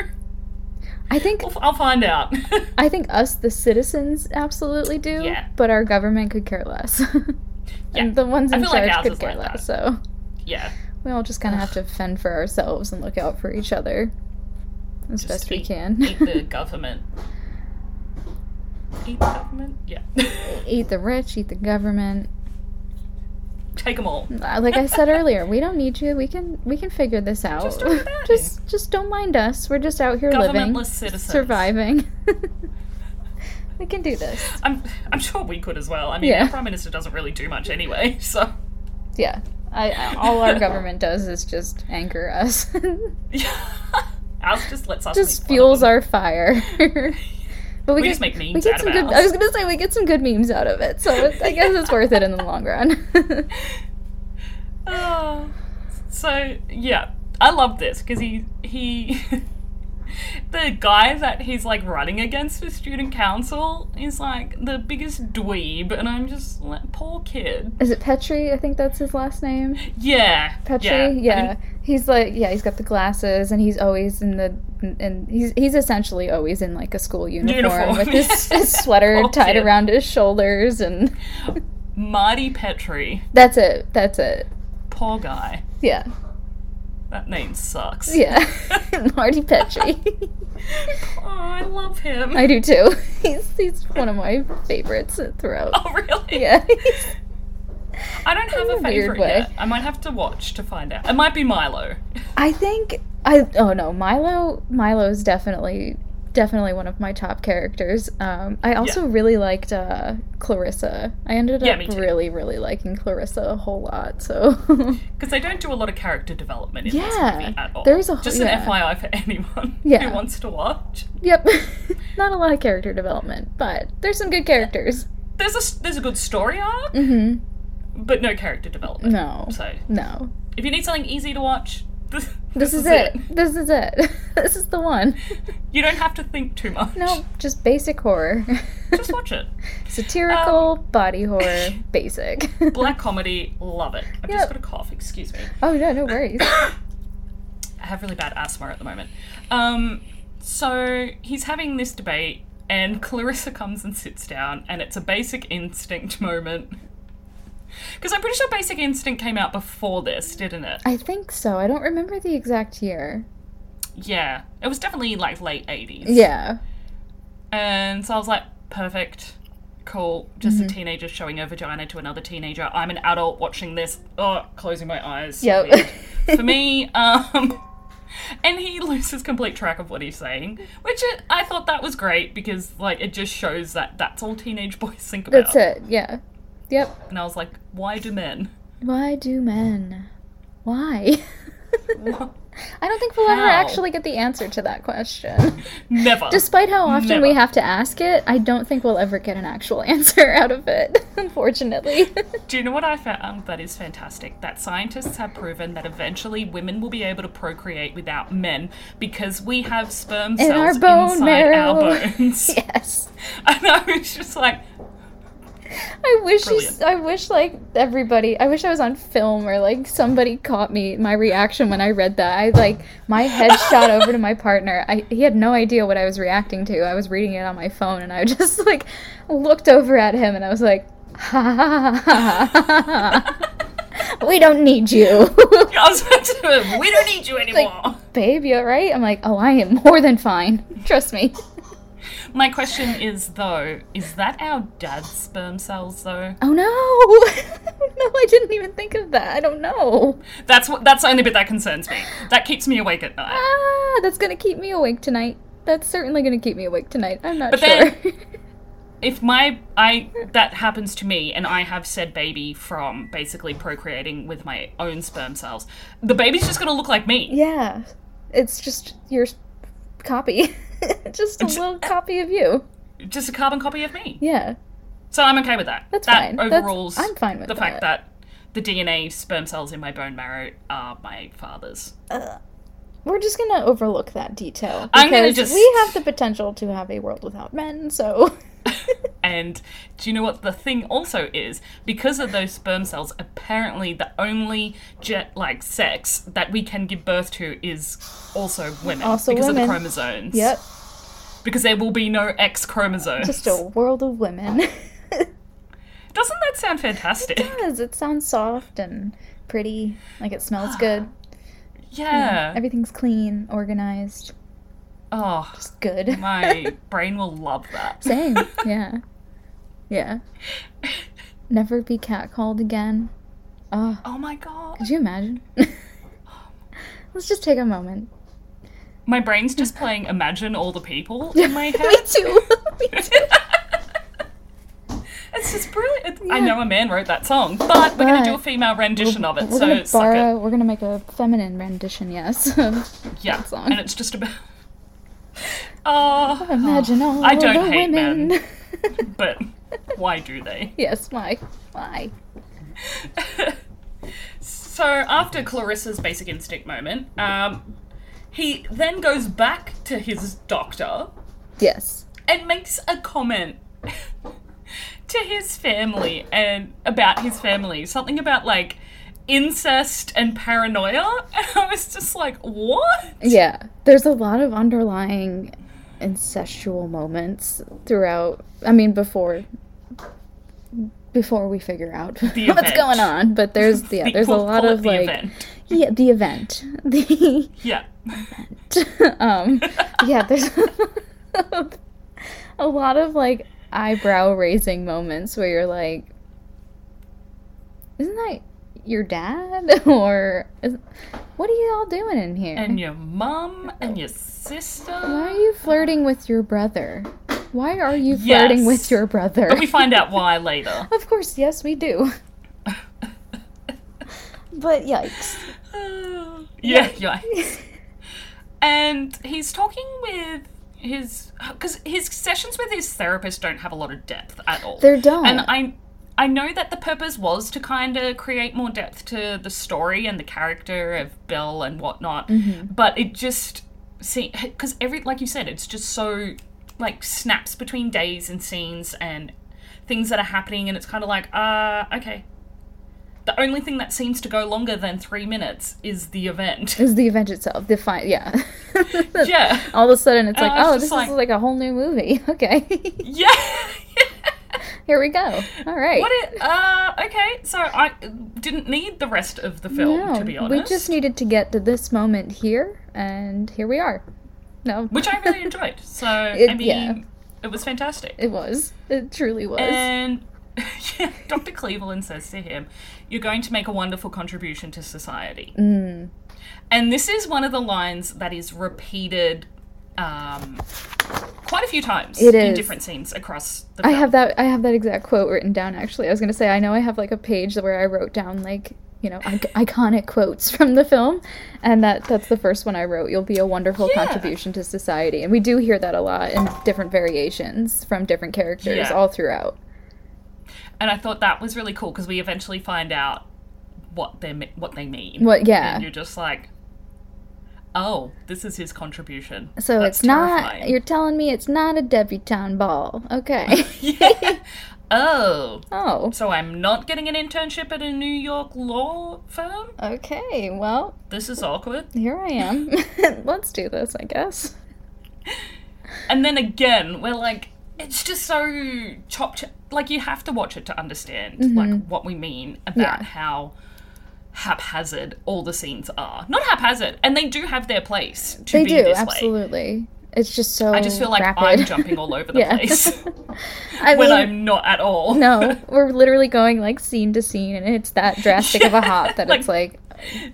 I think, I'll, I'll find out. I think us, the citizens, absolutely do. Yeah. But our government could care less. Yeah. the ones in feel like charge could care like less. So yeah. we all just kind of have to fend for ourselves and look out for each other as Just best we can. Eat the government. Eat the government? Yeah. eat the rich, eat the government. Take them all. Uh, like I said earlier, we don't need you. We can we can figure this out. Just do it without just just don't mind us. We're just out here living, citizens. surviving. we can do this. I'm, I'm sure we could as well. I mean, Yeah. our prime minister doesn't really do much anyway, so. Yeah. I, I all our government does is just anchor us. Ours just lets us. just make fun of fuels our fire. But we, We get, just make memes. we get out some of good. ours. I was gonna say we get some good memes out of it, so I guess it's worth it in the long run. Oh, so yeah, I love this because he he the guy that he's like running against for student council is like the biggest dweeb, and I'm just like poor kid. Is it Petrie? I think that's his last name. Yeah, Petrie, yeah. yeah. He's like, yeah, he's got the glasses, and he's always in the, and he's he's essentially always in like a school uniform, Uniform, with his, his sweater tied around his shoulders, and Marty Petrie, that's it. That's it. poor guy. Yeah, That name sucks. yeah. Marty Petrie. Oh, I love him. I do too. He's he's one of my favorites throughout. Oh, really? Yeah. I don't have In a a favorite way. yet. I might have to watch to find out. It might be Milo. I think I oh no Milo Milo's definitely definitely one of my top characters. Um, I also really liked uh, Clarissa. I ended Yeah, up really, really liking Clarissa a whole lot. So Because they don't do a lot of character development in this movie at all. there's a Just yeah. an FYI for anyone Yeah. who wants to watch. Yep. Not a lot of character development, but there's some good characters. There's a there's a good story arc, hmm but no character development. No. So No. if you need something easy to watch, this, This, is, it. This is it. this is the one. You don't have to think too much. No, just basic horror. Just watch it. Satirical, body horror, basic. Black comedy, love it. I've Yep. just got a cough, excuse me. oh, no, no worries. I have really bad asthma at the moment. Um, so he's having this debate, and Clarissa comes and sits down, and it's a basic instinct moment. Because I'm pretty sure Basic Instinct came out before this, didn't it? I think so. I don't remember the exact year. Yeah. It was definitely like late 80s. Yeah. And so I was like, perfect. Cool. Just a teenager showing her vagina to another teenager. I'm an adult watching this. Oh, closing my eyes. Yep. For me, um. And he loses complete track of what he's saying, which it, I thought that was great because, like, it just shows that that's all teenage boys think about. That's it. Yeah. Yep. And I was like, why do men? Why do men? Why? I don't think we'll ever actually get the answer to that question. Never. Despite how often we have to ask it, I don't think we'll ever get an actual answer out of it, unfortunately. Do you know what I found that is fantastic? That scientists have proven that eventually women will be able to procreate without men because we have sperm In our cells bone inside marrow. our bones. yes. And I was just like, I wish Brilliant. I wish like everybody I wish I was on film or like somebody caught me my reaction when I read that. I like my head shot over to my partner. I he had no idea what I was reacting to. I was reading it on my phone and I just like looked over at him and I was like ha ha ha ha ha. We don't need you. I was about to, we don't need you anymore. Babe, you're alright? I'm like, oh, I am more than fine. Trust me. My question is though, is that our dad's sperm cells though? Oh no! no, I didn't even think of that. I don't know. That's what. That's the only bit that concerns me. That keeps me awake at night. Ah, that's gonna keep me awake tonight. That's certainly gonna keep me awake tonight. I'm not But sure. then- if my I that happens to me and I have said baby from basically procreating with my own sperm cells, the baby's just gonna look like me. yeah, it's just your copy. just a It's- little copy of you. Just a carbon copy of me. Yeah, So I'm okay with that. That's that fine. That's- overrules I'm fine with the fact that. that the DNA sperm cells in my bone marrow are my father's. we're just gonna overlook that detail I'm gonna because just- we have the potential to have a world without men. So And do you know what the thing also is? Because of those sperm cells, apparently the only jet like sex that we can give birth to is also women. Also because of the chromosomes. yep, Because there will be no X chromosomes. just a world of women. Doesn't that sound fantastic? it does. It sounds soft and pretty. Like it smells good. Yeah. Everything's clean, organized. Oh, It's good. my brain will love that. Same. Yeah. Yeah. Never be catcalled again. Oh, Oh my god. could you imagine? Let's just take a moment. My brain's just playing Imagine All the People in my Me head. too. Me too. it's just brilliant. I know a man wrote that song, but we're going to do a female rendition of it, We're so gonna borrow. We're gonna make a feminine rendition. Yes. Yeah. song. And it's just about. Oh, Imagine all I don't the hate women. men, but why do they? yes. Why? Why? So after Clarissa's basic instinct moment, um, he then goes back to his doctor Yes. and makes a comment to his family and about his family. Something about like incest and paranoia. And I was just like, what? Yeah. There's a lot of underlying incestual moments throughout. I mean, before before we figure out what's going on, but there's yeah, there's a lot of like event. yeah, the event. The Yeah. event. um yeah, there's a lot of like eyebrow raising moments where you're like isn't that your dad or is, What are you all doing in here? And your mom and your sister. Why are you flirting with your brother? Why are you flirting Yes. with your brother? But we find out why later. of course, yes, we do. but yikes. yeah, yikes. And he's talking with his because his sessions with his therapist don't have a lot of depth at all. They don't. And I I know that the purpose was to kind of create more depth to the story and the character of Bill and whatnot, Mm-hmm. but it just see because every like you said, it's just so like snaps between days and scenes and things that are happening, and it's kind of like uh okay. The only thing that seems to go longer than three minutes is the event. Is the event itself. The fight? yeah. yeah. All of a sudden, it's And like, oh, this like- is like a whole new movie. Okay. Yeah. Here we go. All right. What it? Uh, okay. So I didn't need the rest of the film, No, to be honest. we just needed to get to this moment here, and here we are. No. which I really enjoyed. So It- I mean, yeah. it was fantastic. It was. It truly was. and yeah, Dr. Cleveland says to him, "You're going to make a wonderful contribution to society." Mm. And this is one of the lines that is repeated um, quite a few times It in different scenes across the I have that. I have that exact quote written down. Actually, I was gonna say. I know I have like a page where I wrote down like you know ic- iconic quotes from the film, and that that's the first one I wrote. You'll be a wonderful Yeah. contribution to society, and we do hear that a lot in different variations from different characters Yeah. all throughout. and I thought that was really cool because we eventually find out what they what they mean. What? Yeah. And you're just like, oh, this is his contribution. So That's it's not. terrifying. You're telling me it's not a debutante ball, okay? yeah. Oh, oh, so I'm not getting an internship at a New York law firm? okay. Well, This is awkward. here I am. Let's do this, I guess. And then again, we're like, it's just so chopped. Like you have to watch it to understand like what we mean about Mm-hmm. Yeah. how haphazard all the scenes are. Not haphazard, and they do have their place to They be do this way. absolutely. It's just so. I just feel like rapid. I'm jumping all over the Yeah. place I when mean, I'm not at all. no, we're literally going like scene to scene, and it's that drastic of a hop that Like, it's like,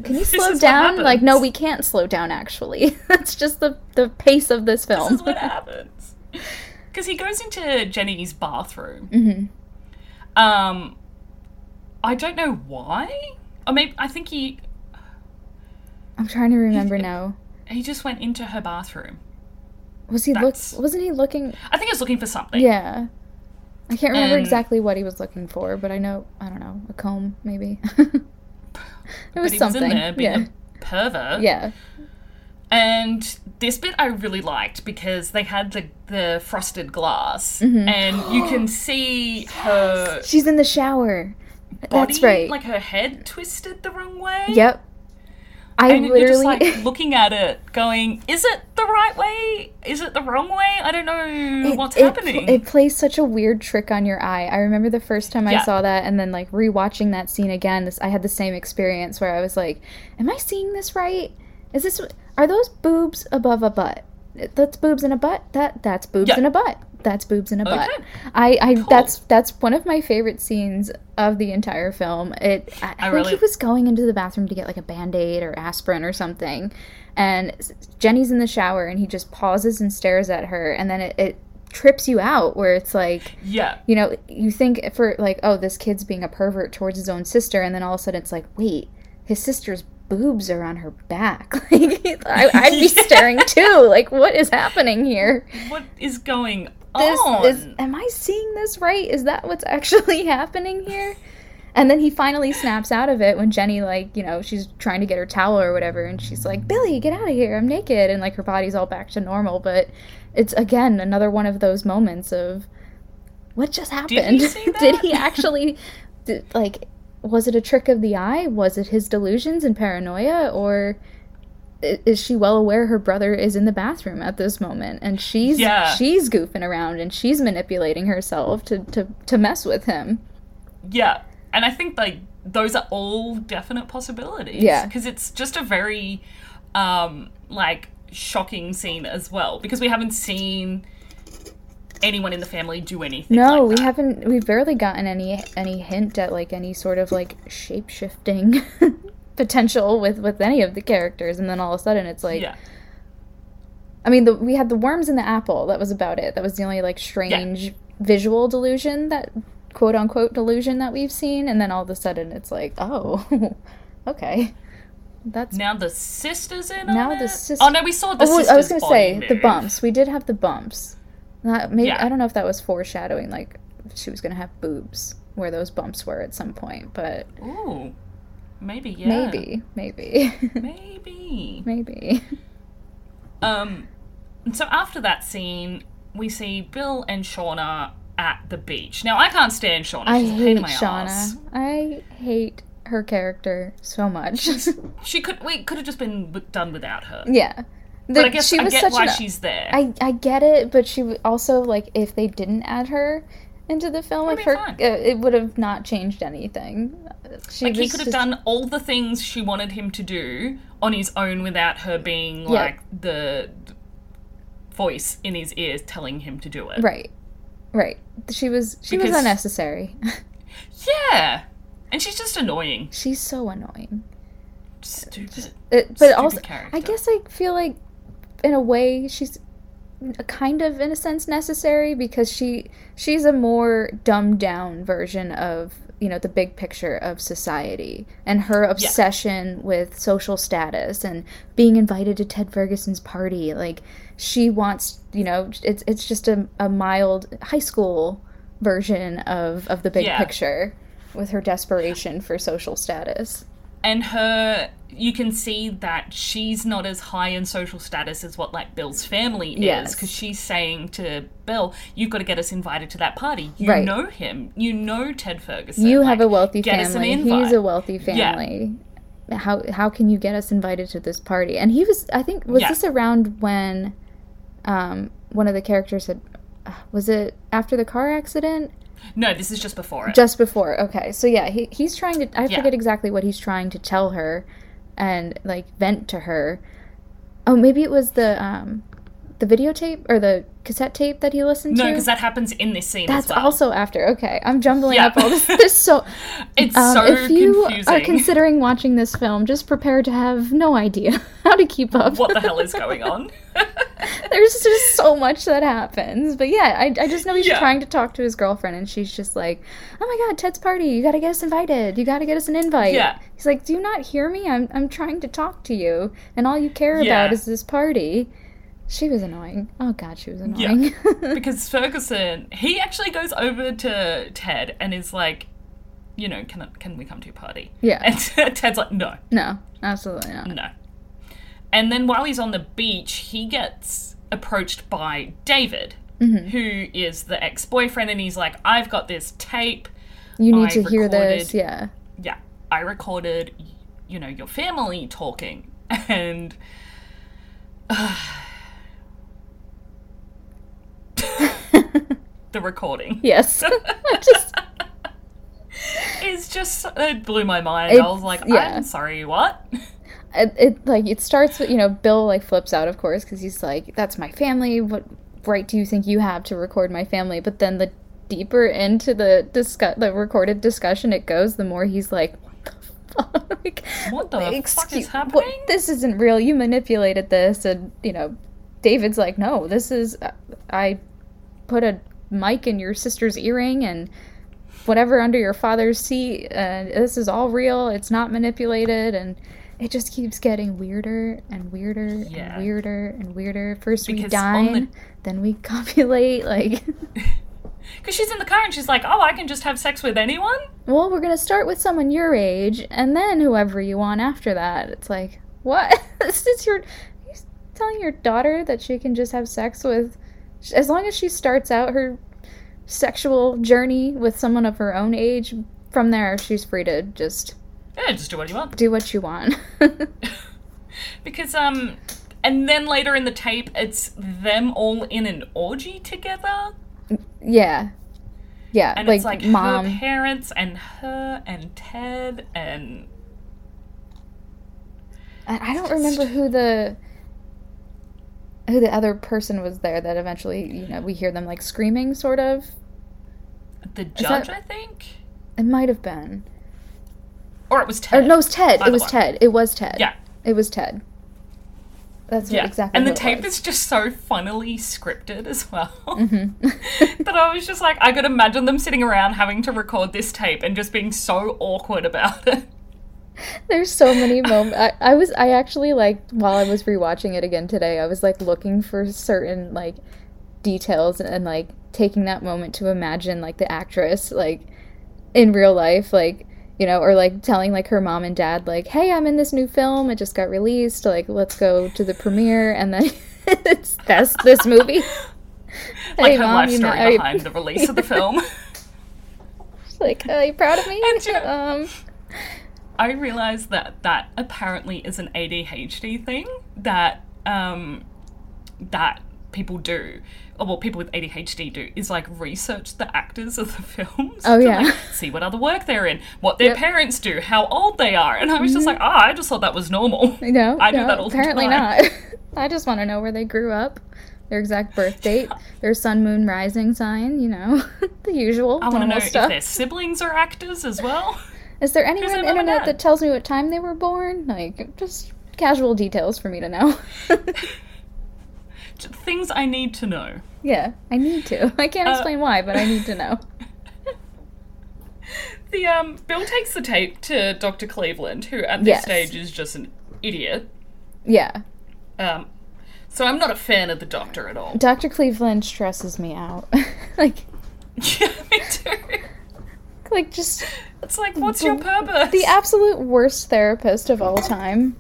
can you slow down? Like, no, we can't slow down. Actually, that's just the the pace of this film. this is what happens. Because he goes into Jenny's bathroom. Mm-hmm. Um, I don't know why. Or maybe I think he I'm trying to remember now. he just went into her bathroom. Was he look? Wasn't he looking? I think he was looking for something. Yeah. I can't remember And- exactly what he was looking for, but I know I don't know a comb maybe. it was he something. was in there being yeah. a pervert. yeah. And this bit I really liked because they had the the frosted glass, Mm-hmm. and you can see her She's in the shower. Body, That's right. like her head twisted the wrong way. Yep. I and you're just literally like looking at it, going, "Is it the right way? Is it the wrong way? I don't know what's it, happening." It plays such a weird trick on your eye. I remember the first time I saw that, and then like rewatching that scene again. This I had the same experience where I was like, "Am I seeing this right? Is this are those boobs above a butt? That's boobs in a butt. That that's boobs Yeah. in a butt. That's boobs in a butt. Okay. I, I Cool. that's that's one of my favorite scenes of the entire film. It I, I, I think really- he was going into the bathroom to get like a band-aid or aspirin or something. And Jenny's in the shower and he just pauses and stares at her and then it, it trips you out where it's like yeah, you know, you think for like, oh, this kid's being a pervert towards his own sister, and then all of a sudden it's like, wait, his sister's boobs are on her back. Like, I, I'd be staring too. Like, what is happening here? what is going This on? is. Am I seeing this right? Is that what's actually happening here? And then he finally snaps out of it when Jenny, like, you know, she's trying to get her towel or whatever, and she's like, Billy, get out of here, I'm naked. And, like, her body's all back to normal. But it's, again, another one of those moments of, what just happened? see Did he actually, did, like, was it a trick of the eye? Was it his delusions and paranoia? Or is she well aware her brother is in the bathroom at this moment and she's Yeah. she's goofing around and she's manipulating herself to, to, to mess with him Yeah, and I think like those are all definite possibilities. Yeah. because it's just a very um like shocking scene as well because we haven't seen anyone in the family do anything. no like we haven't we've barely gotten any any hint at like any sort of like shape shifting potential with with any of the characters, and then all of a sudden it's like. yeah. I mean, the, we had the worms in the apple. That was about it. That was the only like strange visual delusion that quote unquote delusion that we've seen, and then all of a sudden it's like, oh, okay, that's Now the sisters in Now the it? sis- Oh no, we saw the Oh, sisters. I was gonna say the bumps. We did have the bumps. That maybe Yeah. I don't know if that was foreshadowing, like she was gonna have boobs where those bumps were at some point, but Ooh, maybe yeah. maybe, maybe, Maybe. maybe. Um, so after that scene, we see Bill and Shauna at the beach. Now I can't stand Shauna. I She's hate in my ass. Shauna. I hate her character so much. She could we could have just been done without her. yeah, But I guess she I was get such why an- she's there. I I get it, but she also like if they didn't add her into the film, if her uh, it would have not changed anything. She like he could have just- done all the things she wanted him to do on his own without her being Yeah. like the voice in his ears telling him to do it. right, right. She was she was unnecessary. Yeah. And she's just annoying. She's so annoying. Stupid. It, but Stupid also, character. I guess I feel like, in a way, she's a kind of, in a sense, necessary because she she's a more dumbed down version of you know the big picture of society and her obsession with social status and being invited to Ted Ferguson's party. Like she wants, you know, it's it's just a, a mild high school version of of the big Yeah. picture with her desperation for social status. And her you can see that she's not as high in social status as what like Bill's family is because she's saying to Bill, "You've got to get us invited to that party. You Right. know him. You know Ted Ferguson. You Like, have a wealthy get us an family. He's a wealthy family. How how can you get us invited to this party? And he was I think was Yeah. this around when um one of the characters had was it after the car accident? No, this is just before it. Just before. Okay. So yeah, he he's trying to I Yeah. forget exactly what he's trying to tell her and like vent to her. Oh, maybe it was the um the videotape or the cassette tape that he listened no, to. No, because that happens in this scene That's as well. also after. Okay, I'm jumbling Yeah. up all this. This so it's um, so if you confusing. are considering watching this film, just prepare to have no idea how to keep up. what the hell is going on? There's just so much that happens. But yeah, I, I just know he's Yeah. trying to talk to his girlfriend, and she's just like, "Oh my god, Ted's party! You gotta get us invited. You gotta get us an invite." Yeah. He's like, "Do you not hear me? I'm I'm trying to talk to you, and all you care Yeah. about is this party." She was annoying. Oh god, she was annoying. Yeah. because Ferguson, he actually goes over to Ted and is like, you know, can can we come to your party? Yeah. And Ted's like, no, no, absolutely not. no. And then while he's on the beach, he gets approached by David, Mm-hmm. who is the ex boyfriend, and he's like, I've got this tape. You need I to hear this. Yeah. Yeah, I recorded, you know, your family talking. And. the recording. Yes. just It's just it blew my mind. I was like, yeah. I'm sorry, what? it, it like it starts with you know Bill like flips out of course because he's like that's my family. What right do you think you have to record my family? But then the deeper into the discuss the recorded discussion it goes, the more he's like, what the fuck? like, What the fuck is happening? what- this isn't real. You manipulated this, and you know, David's like, no, this is uh, I put a mic in your sister's earring and whatever under your father's seat. Uh, this is all real. It's not manipulated, and it just keeps getting weirder and weirder Yeah. and weirder and weirder. First we Because on dine, the- then we copulate. Like, Because she's in the car and she's like, oh, I can just have sex with anyone? well, we're gonna start with someone your age, and then whoever you want after that. It's like, what? this is your. You're telling your daughter that she can just have sex with, as long as she starts out her sexual journey with someone of her own age. From there, she's free to just Yeah, just do what you want. do what you want. Because, um, and then later in the tape, it's them all in an orgy together. yeah. Yeah, And like, it's like mom. her parents and her and Ted and. I I don't remember who the who the other person was there that eventually, you know, we hear them like screaming sort of. The that- judge, I think. It might have been. Or it was Or Ted. no, it was Ted. It was one. Ted. It was Ted. Yeah. It was Ted. That's Yeah, what, exactly. and the tape is just so funnily scripted as well. Mm-hmm. that I was just like, I could imagine them sitting around having to record this tape and just being so awkward about it. There's so many moments. I, I was I actually like while I was rewatching it again today, I was like looking for certain like details and like taking that moment to imagine like the actress like in real life, like you know, or like telling like her mom and dad like, "Hey, I'm in this new film. It just got released. Like, let's go to the premiere." And then it's that's this movie. Like Hey, her Mom, life you story know- are you- the release of the film. like, are you proud of me? And you- um, I realized that that apparently is an ADHD thing that um, that people do, or well, people with ADHD do, is like research the actors of the films. Oh, to, yeah. like, see what other work they're in, what their Yep. Mm-hmm. parents do, how old they are, and I was just like, oh, I just thought that was normal. No, I do no, that all the apparently time. not. I just want to know where they grew up, their exact birth date, their sun, moon, rising sign. You know, the usual I want to know if stuff. their siblings are actors as well. Is there anywhere on the internet that tells me what time they were born? Like, just casual details for me to know. Things I need to know. yeah, I need to. I can't Uh, explain why, but I need to know. The um, Bill takes the tape to Dr. Cleveland, who at this Yes. stage is just an idiot. Yeah, Um, so I'm not a fan of the Doctor at all. Dr. Cleveland stresses me out. like, yeah, me too. like just It's like, what's your purpose? the absolute worst therapist of all time.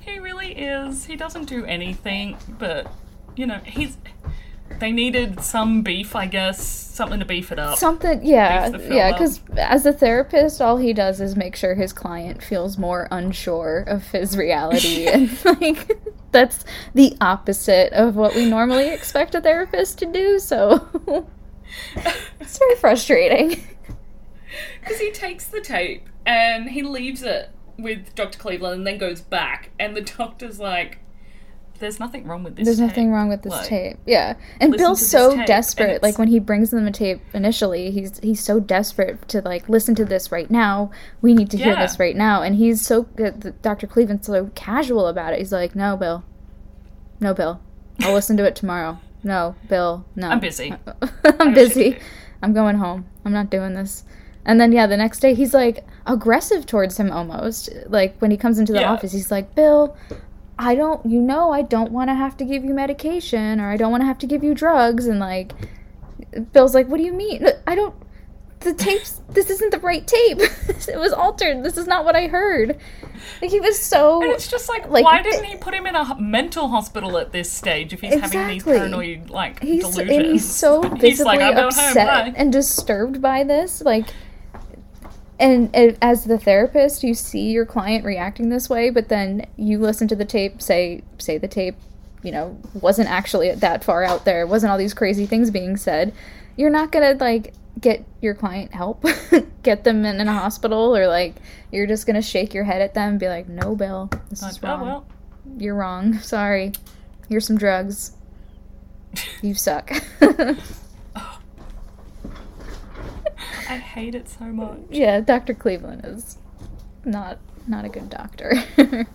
he really is. He doesn't do anything, but you know, he's. They needed some beef, I guess, something to beef it up. Something, yeah, the yeah. Because as a therapist, all he does is make sure his client feels more unsure of his reality, and like that's the opposite of what we normally expect a therapist to do. So it's very frustrating. Because he takes the tape and he leaves it with Dr. Cleveland and then goes back, and the doctor's like, "There's nothing wrong with this. There's tape." nothing wrong with this Like, tape. Yeah, and Bill's so tape, desperate. Like when he brings them a tape initially, he's he's so desperate to like listen to this right now. We need to hear this right now. And he's so good. Dr. Cleveland's so casual about it. He's like, "No, Bill. No, Bill. I'll listen to it tomorrow. No, Bill. No. I'm busy. I'm busy. I'm going home. I'm not doing this." And then yeah, the next day he's like aggressive towards him almost. Like when he comes into the Yeah. office, he's like, "Bill, I don't, you know, I don't want to have to give you medication or I don't want to have to give you drugs. And like, Bill's like, what do you mean? I don't, the tapes, this isn't the right tape. it was altered. This is not what I heard. Like, he was so, And it's just like, Like, why didn't eh he put him in a mental hospital at this stage if he's having these Exactly. paranoid like he's, delusions? and he's so He's visibly like, I'm home, upset and disturbed by this. Like, and as the therapist, you see your client reacting this way, but then you listen to the tape, say, say the tape, you know, wasn't actually that far out there, wasn't all these crazy things being said. You're not gonna like get your client help, get them in, in a hospital, or like you're just gonna shake your head at them and be like, "No, Bill, this Like, is oh, wrong. well. You're wrong. Sorry. Here's some drugs. You suck." I hate it so much. Yeah, Dr. Cleveland is not not a good doctor.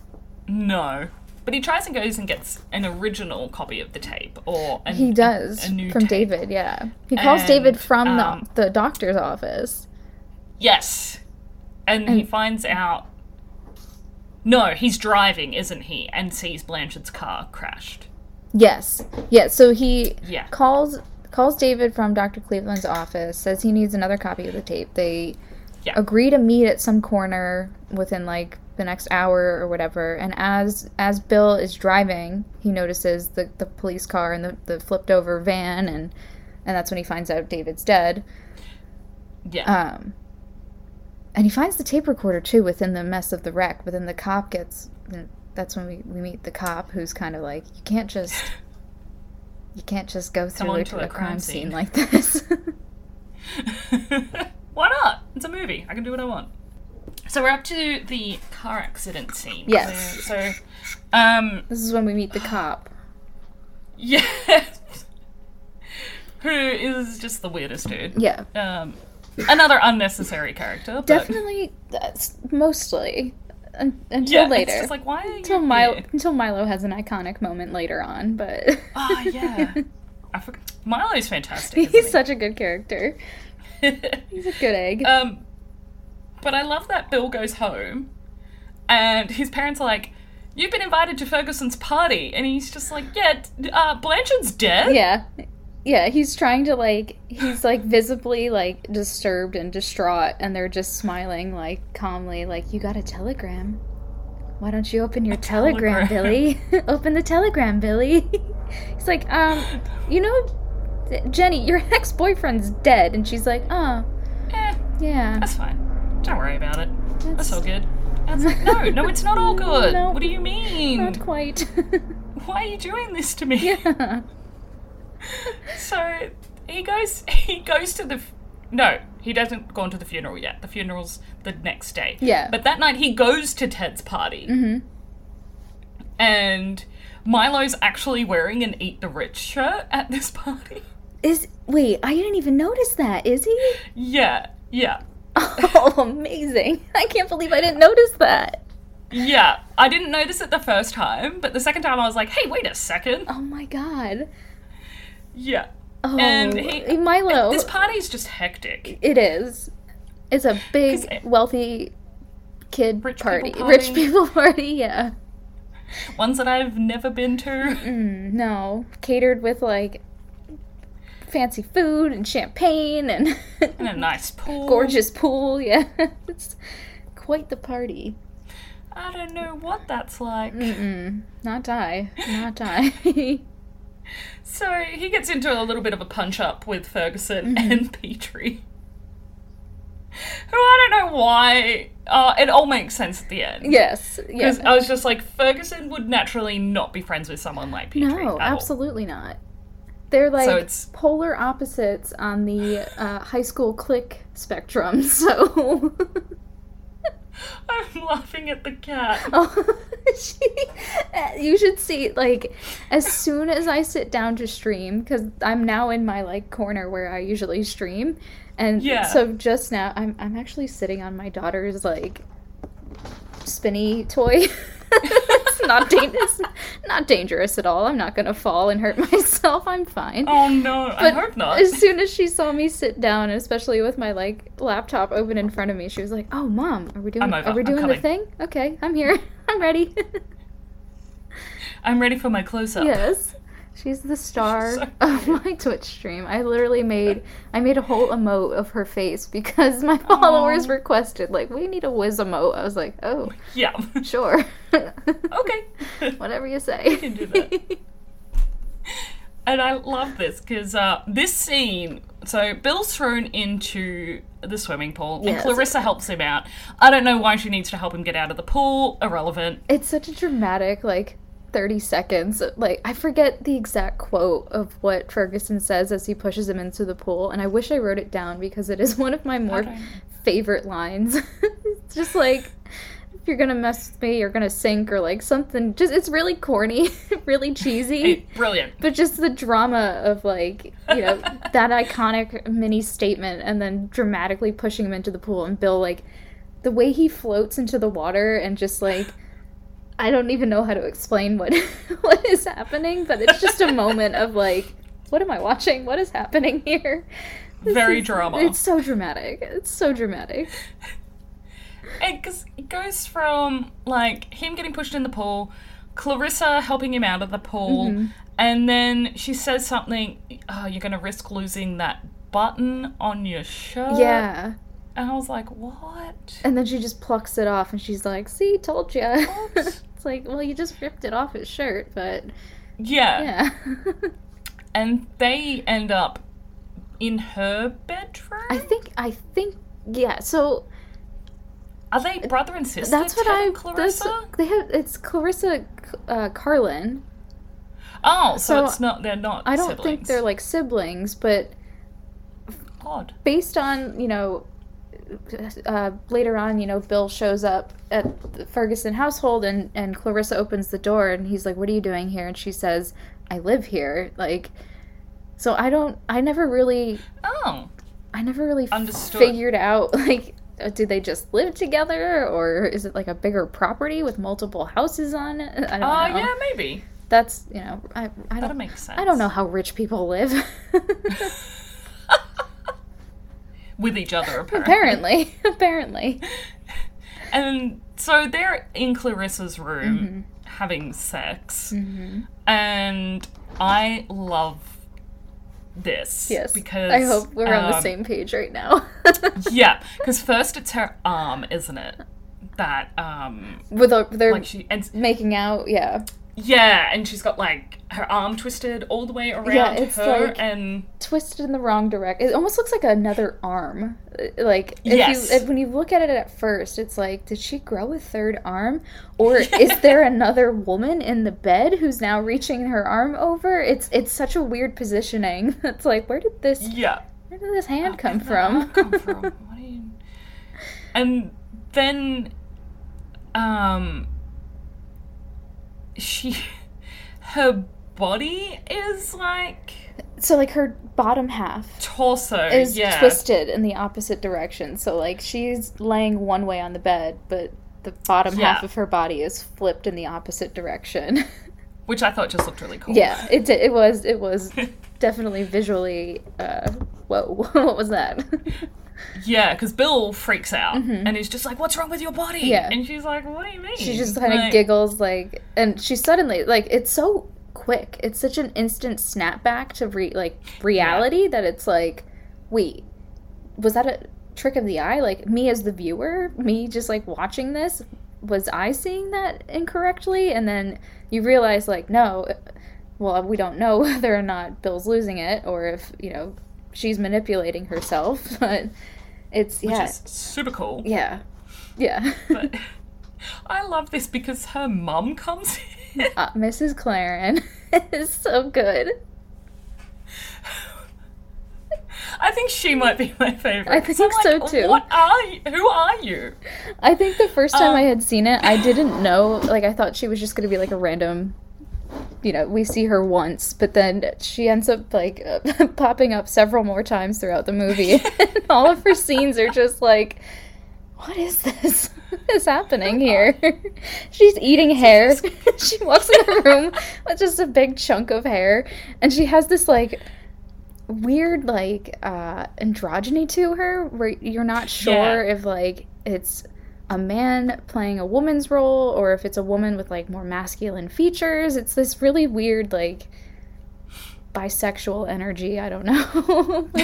No. But he tries and goes and gets an original copy of the tape, or an, he does a, a new from tape. David, yeah. He calls And, David from um, the the doctor's office. Yes, and, he finds out. No, he's driving, isn't he? And sees Blanchard's car crashed. Yes. Yeah, so he Yeah. calls calls David from Dr. Cleveland's office, says he needs another copy of the tape. They Yeah. agree to meet at some corner within like the next hour or whatever. And as as Bill is driving, he notices the, the police car and the, the flipped over van and and that's when he finds out David's dead. Yeah. Um, and he finds the tape recorder too within the mess of the wreck. But then the cop gets. That's when we, we meet the cop, who's kind of like, you can't just, you can't just go through a a crime crime scene scene. like this. Why not? It's a movie. I can do what I want. So we're up to the car accident scene. Yes. So, um, this is when we meet the cop. yes. Who is just the weirdest dude. Yeah, Um, Another unnecessary character. But Definitely, that's mostly un- until yeah, later. It's just like why until Milo, here? until Milo has an iconic moment later on, but Oh yeah. I forgot. Isn't fantastic. he's such a good character. He's a good egg. um, but I love that Bill goes home, and his parents are like, "You've been invited to Ferguson's party," and he's just like, "Yeah, uh, Blanchard's dead." yeah, yeah. He's trying to like, he's like visibly like disturbed and distraught, and they're just smiling like calmly, like, "You got a telegram." Why don't you open your telegram, telegram. Billy? open the telegram, Billy. He's like, um, you know, Jenny, your ex boyfriend's dead. And she's like, oh, Eh, yeah. that's fine. Don't worry about it. That's That's all good. Like, no, no, it's not all good. No. What do you mean? not quite. Why are you doing this to me? yeah. So he goes. He goes to the. No, he doesn't go on to the funeral yet. The funeral's the next day. Yeah. But that night he goes to Ted's party, hmm and Milo's actually wearing an Eat the Rich shirt at this party. Is, wait, I didn't even notice that. Is he? Yeah, yeah, Oh, amazing. I can't believe I didn't notice that. yeah. I didn't notice it the first time, but the second time I was like, "Hey, wait a second. Oh my god. Yeah. Oh, And he- Milo. This party's just hectic. It is. It's a big, it- wealthy kid Rich party. party. Rich people party, yeah. Ones that I've never been to. Mm, no. Catered with like fancy food and champagne and And a nice pool. gorgeous pool, yeah. it's quite the party. I don't know what that's like. Mm-mm. Not die. Not die. So he gets into a little bit of a punch up with Ferguson Mm-hmm. and Petrie. Who I don't know why. Uh, it all makes sense at the end. yes. Because Yeah. I was just like, Ferguson would naturally not be friends with someone like Petrie. No, at all. absolutely not. They're like it's- polar opposites on the uh, high school clique spectrum. So, I'm laughing at the cat. oh, she, uh, you should see like as soon as I sit down to stream because I'm now in my like corner where I usually stream, and Yeah. so just now I'm I'm actually sitting on my daughter's like spinny toy. it's not dan- it's not dangerous at all. I'm not gonna fall and hurt myself. I'm fine. Oh no, I hope not. As soon as she saw me sit down, especially with my like laptop open in front of me, she was like, "Oh, mom, are we doing? Are we doing the thing? Okay, I'm here. I'm ready." I'm ready for my close up. yes, she's the star so of my Twitch stream. I literally made I made a whole emote of her face because my followers Aw. requested like, "We need a whiz emote." I was like, "Oh, Yeah. sure, okay. whatever you say." can do that. And I love this because uh, this scene. So Bill's thrown into the swimming pool, Yes. and Clarissa helps him out. I don't know why she needs to help him get out of the pool. Irrelevant. It's such a dramatic, like, 30 seconds. Like, I forget the exact quote of what Ferguson says as he pushes him into the pool, and I wish I wrote it down because it is one of my more don't- favorite lines. it's just like, if you're gonna mess with me, you're gonna sink, or like something. Just, it's really corny, really cheesy. Hey, brilliant. But just the drama of like, you know, that iconic mini statement and then dramatically pushing him into the pool and Bill like the way he floats into the water and just like I don't even know how to explain what what is happening, but it's just a moment of like what am I watching? What is happening here? This Very is- drama. It's so dramatic. It's so dramatic. Because it goes from like him getting pushed in the pool, Clarissa helping him out of the pool, Mm-hmm. and then she says something. Oh, you're gonna risk losing that button on your shirt. Yeah. And I was like, what? And then she just plucks it off and she's like, "See, told ya." It's like, well, you just ripped it off his shirt, but Yeah. yeah. And they end up in her bedroom. I think I think yeah. So Are they brother and sister? that's what I Clarissa. they have. It's Clarissa uh, Carlyn. Oh, so, So, it's not. They're not. I don't siblings. think they're like siblings, but odd. based on you know uh, later on, you know, Bill shows up at the Ferguson household and, and Clarissa opens the door and he's like, What are you doing here? And she says, I live here. Like, so I don't, I never really, Oh, I never really Understood. figured out like uh, do they just live together or is it like a bigger property with multiple houses on it? I don't Oh know. yeah, maybe That's you know I I that'll don't make sense. I don't know how rich people live. with each other apparently. apparently, apparently. And so they're in Clarissa's room Mm-hmm. having sex, and I love this. Yes. because I hope we're on the um, same page right now. Yeah, because first it's her arm, isn't it? That um, With a, they're like she and making out, yeah. Yeah, and she's got like her arm twisted all the way around Yeah, it's her, like- and Twisted in the wrong direction. It almost looks like another arm. Uh, Like if Yes. you if, when you look at it at first, it's like, did she grow a third arm, or is there another woman in the bed who's now reaching her arm over? It's it's such a weird positioning. It's like, where did this yeah. where did this hand come did that arm from? come from? You... And then, um, she, her body is like so like her bottom half torso. is yeah, twisted in the opposite direction. So like she's laying one way on the bed, but the bottom Yeah. half of her body is flipped in the opposite direction. which I thought just looked really cool. yeah, it did- it was it was definitely visually. Uh, whoa, what was that? yeah, because Bill freaks out and he's just like, "What's wrong with your body?" Mm-hmm. Yeah. and she's like, "What do you mean?" she just kind of Like, giggles like, and she suddenly like it's so quick. It's such an instant snapback to re- like reality that it's like, wait, was that a trick of the eye? Like me as the viewer, me just like watching this, was I seeing that incorrectly? And then you realize like, no, well, we don't know whether or not Bill's losing it or if you know she's manipulating herself, but it's which yeah, is super cool. yeah, yeah. But I love this because her mum comes in. uh, Mrs. Carlyn is so good. I think she might be my favorite. I think so, like, too. What are you? Who are you? I think the first time Um, I had seen it, I didn't know. Like, I thought she was just going to be like a random. You know, we see her once, but then she ends up like uh, popping up several more times throughout the movie. and all of her scenes are just like, what is this? What is happening here? She's eating hair. she walks in the room with just a big chunk of hair, and she has this like weird like uh androgyny to her where you're not sure if like it's a man playing a woman's role or if it's a woman with like more masculine features. It's this really weird like bisexual energy. I don't know.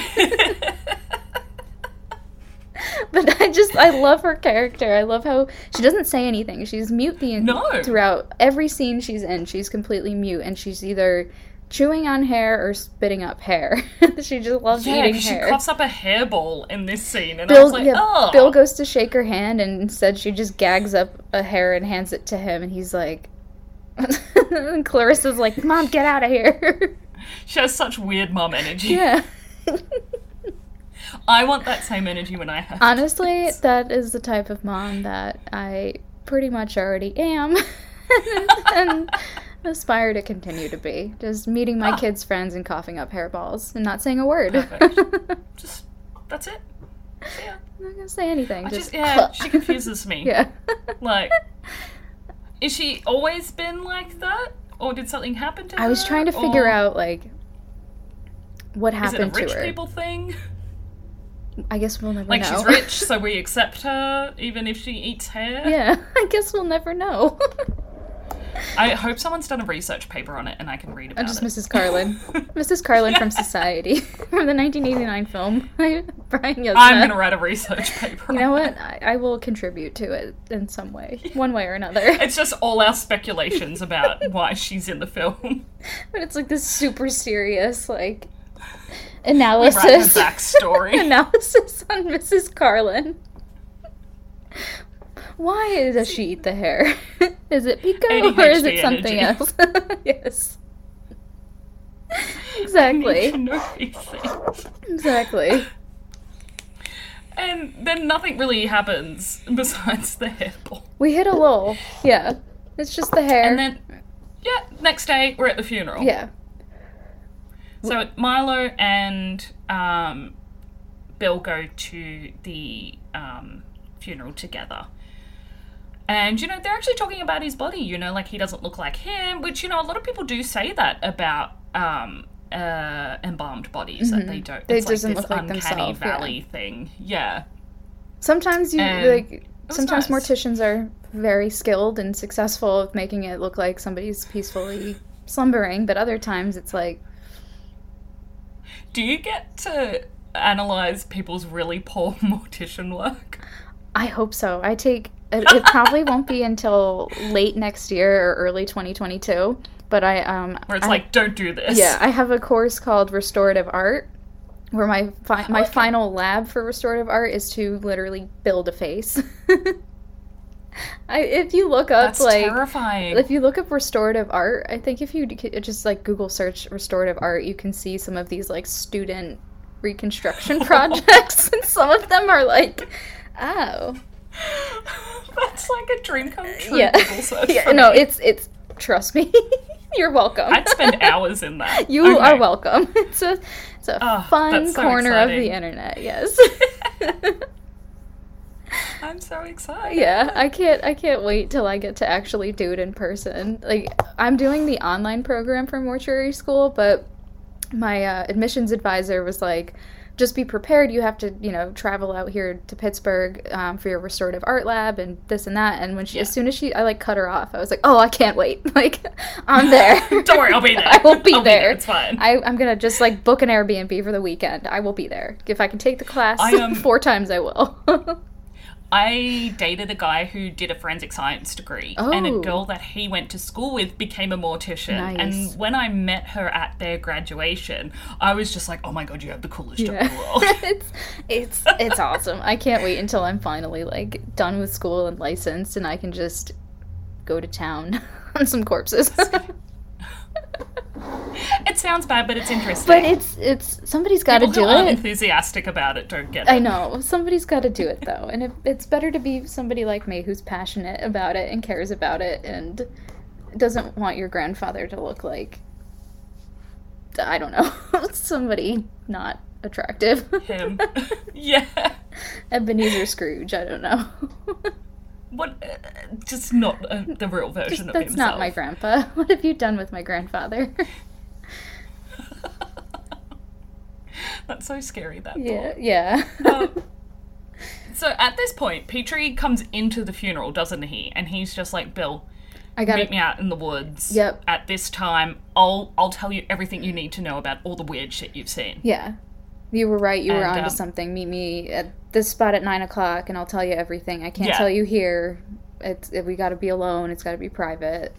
But i just i love her character. I love how she doesn't say anything. She's mute the No. throughout every scene she's in. She's completely mute and she's either chewing on hair or spitting up hair she just loves yeah, eating 'cause she hair coughs up a hairball in this scene, and I was Bill, like, yeah, oh. Bill goes to shake her hand, and instead she just gags up a hair and hands it to him, and he's like, and Clarissa's like, "Mom, get out of here!" She has such weird mom energy. yeah. I want that same energy when I have. Honestly, that is the type of mom that I pretty much already am, and aspire to continue to be. Just meeting my Ah. kids' friends and coughing up hairballs and not saying a word. Just that's it. Yeah. I'm not gonna say anything. I just, just yeah, she confuses me. yeah. Like, is she always been like that, or did something happen to her? I was trying to figure or out like what Is it a happened rich to her. people thing? I guess we'll never Like know. Like she's rich, so we accept her even if she eats hair. yeah, I guess we'll never know. I hope someone's done a research paper on it and I can read about I'm just it. Mrs. Carlyn. Mrs. Carlyn from Society from the 1989 film. Brian Yuzna. I'm gonna write a research paper. You know what? I, I will contribute to it in some way, one way or another. It's just all our speculations about why she's in the film. But it's like this super serious like We write her analysis. backstory. analysis on Mrs. Carlyn. Why does she eat the hair? Is it pica or is it something energy. else? yes. Exactly. I need to know these. Exactly. And then nothing really happens besides the hairball. We hit a lull. Yeah. It's just the hair. And then, yeah, next day we're at the funeral. yeah. So Milo and um, Bill go to the um, funeral together. And, you know, they're actually talking about his body, you know, like he doesn't look like him, which, you know, a lot of people do say that about um, uh, embalmed bodies, that they don't. Mm-hmm. They it's doesn't like this look like uncanny themselves, yeah. valley thing. Yeah. Sometimes you And like. Sometimes nice. morticians are very skilled and successful with making it look like somebody's peacefully slumbering, but other times it's like, Do you get to analyze people's really poor mortician work? I hope so. I take it, it probably won't be until late next year or early 2022, but I um Where it's I- like, don't do this. Yeah, I have a course called restorative art, where my fi- my Okay. final lab for restorative art is to literally build a face. I if you look up That's like terrifying. if you look up restorative art, I think if you just like Google search restorative art, you can see some of these like student reconstruction projects, and some of them are like, oh, That's like a dream come true. yeah, yeah. No, me. it's it's trust me, you're welcome. I'd spend hours in that. You Okay. are welcome. It's a it's a Oh, fun so corner of the internet. Yes. I'm so excited. yeah, I can't I can't wait till I get to actually do it in person. Like I'm doing the online program for mortuary school, but my uh, admissions advisor was like just be prepared. You have to, you know, travel out here to Pittsburgh um, for your restorative art lab and this and that. And when she, as soon as she, I like cut her off. I was like, oh, I can't wait. Like, I'm there. Don't worry, I'll be there. I will be I'll there. It's fine. I, I'm gonna just like book an Airbnb for the weekend. I will be there. If I can take the class I, four times, I will. I dated a guy who did a forensic science degree, and a Oh. girl that he went to school with became a mortician. Nice. And when I met her at their graduation, I was just like, "Oh my god, you have the coolest job in the world." it's it's it's awesome. I can't wait until I'm finally like done with school and licensed, and I can just go to town on some corpses. it sounds bad, but it's interesting. but it's it's somebody's got to do it. enthusiastic about it don't get it. I know somebody's got to do it though, and it, it's better to be somebody like me who's passionate about it and cares about it and doesn't want your grandfather to look like I don't know somebody not attractive. Him. yeah. Ebenezer Scrooge. I don't know. What? Uh, just not uh, the real version of That's himself. not my grandpa. What have you done with my grandfather? That's so scary. That yeah, thought. yeah. Um, so at this point, Petrie comes into the funeral, doesn't he? And he's just like, "Bill, I got meet me out in the woods. Yep. At this time, I'll I'll tell you everything you need to know about all the weird shit you've seen. Yeah. You were right. You were And, onto um, something. Meet me at this spot at nine o'clock, and I'll tell you everything. I can't Yeah. tell you here. It's we got to be alone. It's got to be private.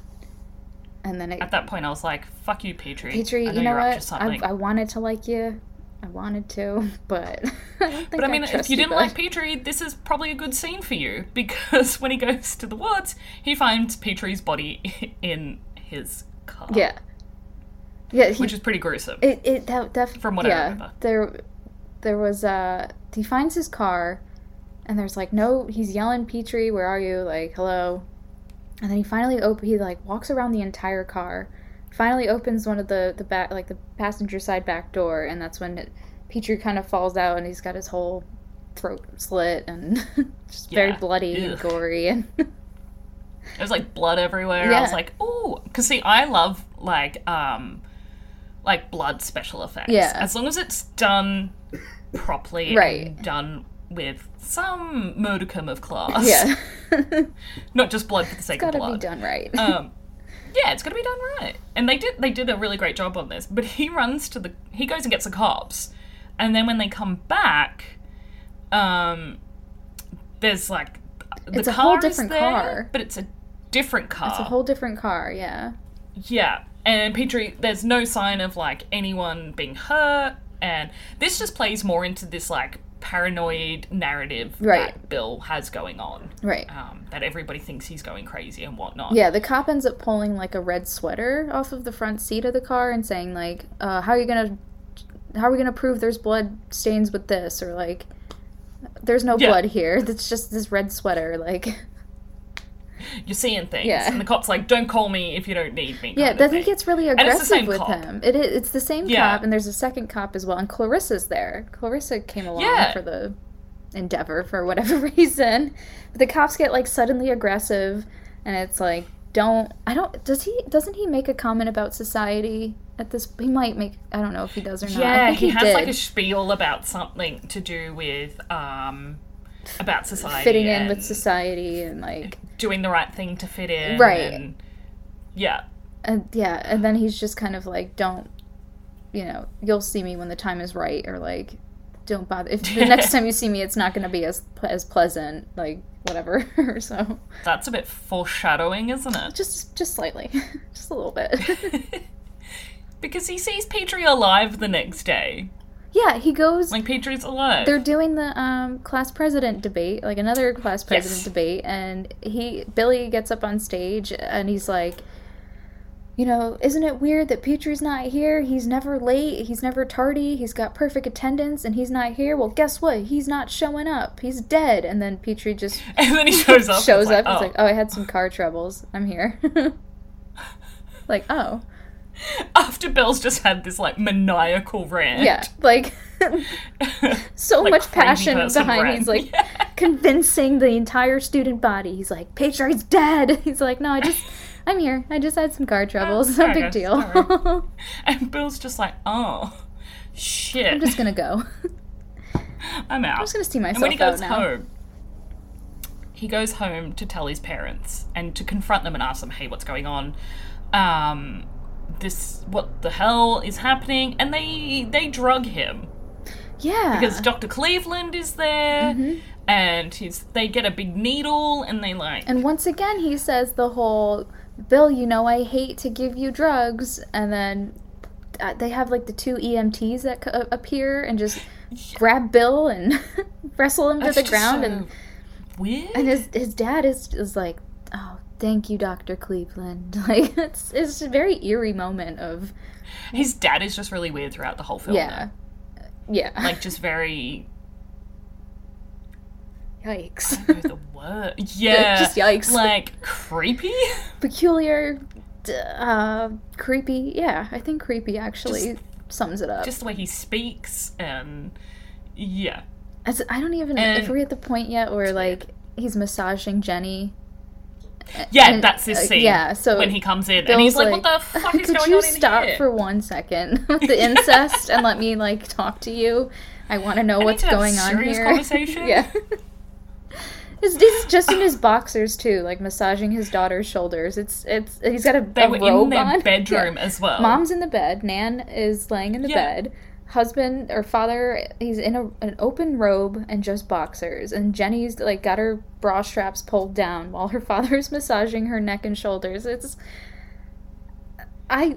And then it, At that point, I was like, "Fuck you, Petrie. Petrie, I you know you're up to what? I, I wanted to like you. I wanted to, but I don't think but I mean, if trust you didn't good. like Petrie, this is probably a good scene for you because when he goes to the woods, he finds Petrie's body in his car. yeah, yeah, he, Which is pretty gruesome. It it that definitely From what I remember. There there was uh he finds his car and there's like no he's yelling Petrie, where are you? Like, hello. And then he finally op- he like walks around the entire car. Finally opens one of the the back like the passenger side back door and that's when it, Petrie kind of falls out and he's got his whole throat slit and just very Yeah. bloody and gory and There's like blood everywhere. I was like, "Ooh," because see, I love like um, like blood special effects. Yeah. As long as it's done properly, Right. And done with some modicum of class. yeah. Not just blood for the sake of blood. It's gotta be done right. um, yeah, it's got to be done right. And they did they did a really great job on this. But he runs to the he goes and gets the cops, and then when they come back, um, there's like the It's a car whole is different there, car. but it's a different car. it's a whole different car, yeah. yeah, and Petrie, there's no sign of like anyone being hurt, and this just plays more into this like paranoid narrative Right. that Bill has going on. Right. Um, that everybody thinks he's going crazy and whatnot. Yeah, the cop ends up pulling like a red sweater off of the front seat of the car and saying like, uh, "How are you gonna, how are we gonna prove there's blood stains with this?" Or like, "There's no Yeah. blood here. It's just this red sweater." Like, you're seeing things. Yeah. And the cop's like, don't call me if you don't need me. Yeah, then he gets really aggressive with cop. him. It is, it's the same Yeah. cop, and there's a second cop as well, and Clarissa's there. Clarissa came along Yeah. for the endeavor for whatever reason. But the cops get like suddenly aggressive, and it's like, don't I don't does he doesn't he make a comment about society at this? He might make I don't know if he does or not. Yeah, he, he, has did. like a spiel about something to do with um about society fitting in with society and like doing the right thing to fit in. Right. And, yeah. and yeah, and then he's just kind of like, don't, you know, you'll see me when the time is right, or like, don't bother. If the next time you see me, it's not going to be as as pleasant, like whatever. so That's a bit foreshadowing, isn't it? just just slightly, just a little bit. because he sees Petrie alive the next day. Yeah, he goes. Like Petrie's alive. they're doing the um, class president debate, like another class president Yes. debate, and he Billy gets up on stage and he's like, you know, isn't it weird that Petrie's not here? He's never late, he's never tardy, he's got perfect attendance, and he's not here. Well, guess what? He's not showing up. He's dead. And then Petrie just and then he shows up. shows it's like, up. He's oh. like, oh, I had some car troubles. I'm here. like, oh, After Bill's just had this like maniacal rant. yeah, like. so Like much passion behind. rant. He's like Yeah. convincing the entire student body. He's like, Petrie's dead. He's like, no, I just, I'm here. I just had some car troubles. No big deal. And Bill's just like, oh, shit. I'm just gonna go. I'm out. I'm just gonna see myself. and when he goes now. home, he goes home to tell his parents and to confront them and ask them, "Hey, what's going on? Um, this, what the hell is happening?" And they they drug him Yeah. because Doctor Cleveland is there, Mhm. and he's they get a big needle and they like and once again, he says the whole, Bill, you know I hate to give you drugs, and then uh, they have like the two EMTs that co- appear and just grab Bill and wrestle him to That's the ground, so and weird. and his his dad is is like, oh, thank you, Doctor Cleveland. Like it's it's a very eerie moment of his dad is just really weird throughout the whole film. yeah, yeah, like just very yikes, I don't know the word. Yeah, Just yikes. Like creepy. peculiar, uh, creepy. Yeah, I think creepy actually sums it up. just the way he speaks and yeah As, I don't even And- if we're at the point yet where like he's massaging Jenny. Yeah And, that's his uh, scene yeah, so when he comes in and he's like, what the fuck is going on in stop here for one second with the incest and let me like talk to you? I want to know I what's to going on here. conversation. yeah. It's, it's just in his boxers too, like massaging his daughter's shoulders. It's it's he's got a, they a were robe in their on. bedroom Yeah. as well Mom's in the bed. Nan is laying in the Yeah. bed. Husband or father, he's in a, an open robe and just boxers. And Jenny's like got her bra straps pulled down while her father's massaging her neck and shoulders. It's I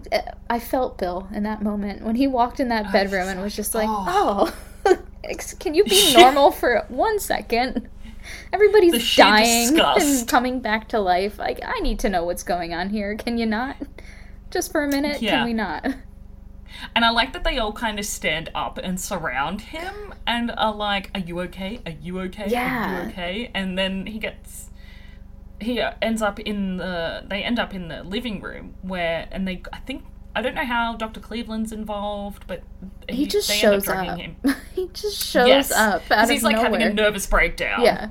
I felt Bill in that moment when he walked in that bedroom and was just like, Oh. "Oh, can you be normal for one second? Everybody's dying and coming back to life. Like, I need to know what's going on here. Can you not? Just for a minute, Yeah. can we not? And i like that they all kind of stand up and surround him and are like are you okay? Are you okay? Are you okay? And then he gets he ends up in the they end up in the living room where and they i think i don't know how dr cleveland's involved but He just shows up. he just shows yes. up because he's like nowhere. having a nervous breakdown. Yeah,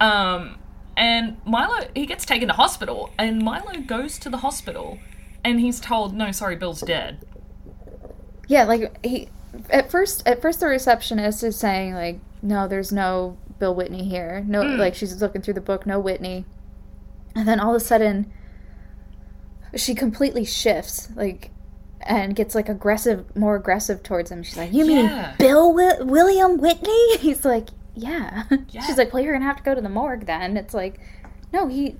um and milo he gets taken to hospital and milo goes to the hospital and he's told no sorry bill's dead yeah. Like he at first, at first the receptionist is saying like, "No, there's no Bill Whitney here. No, Mm. like she's looking through the book, no Whitney." And then all of a sudden, she completely shifts, like, and gets like aggressive, more aggressive towards him. She's like, "You mean Yeah. Bill Wi- William Whitney?" He's like, "Yeah." Yeah. She's like, "Well, you're gonna have to go to the morgue then." It's like, no, he.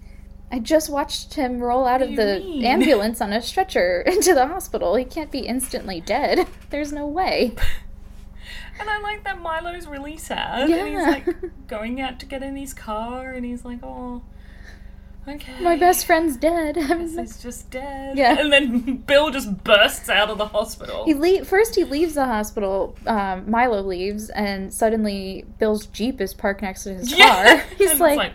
I just watched him roll out What of the mean? ambulance on a stretcher into the hospital. He can't be instantly dead. There's no way. And I like that Milo's really sad. And he's like going out to get in his car and he's like, oh, okay. My best friend's dead. He's just dead. Yeah. And then Bill just bursts out of the hospital. He le- first he leaves the hospital. Um, Milo leaves, and suddenly Bill's jeep is parked next to his Yeah. car. He's it's like,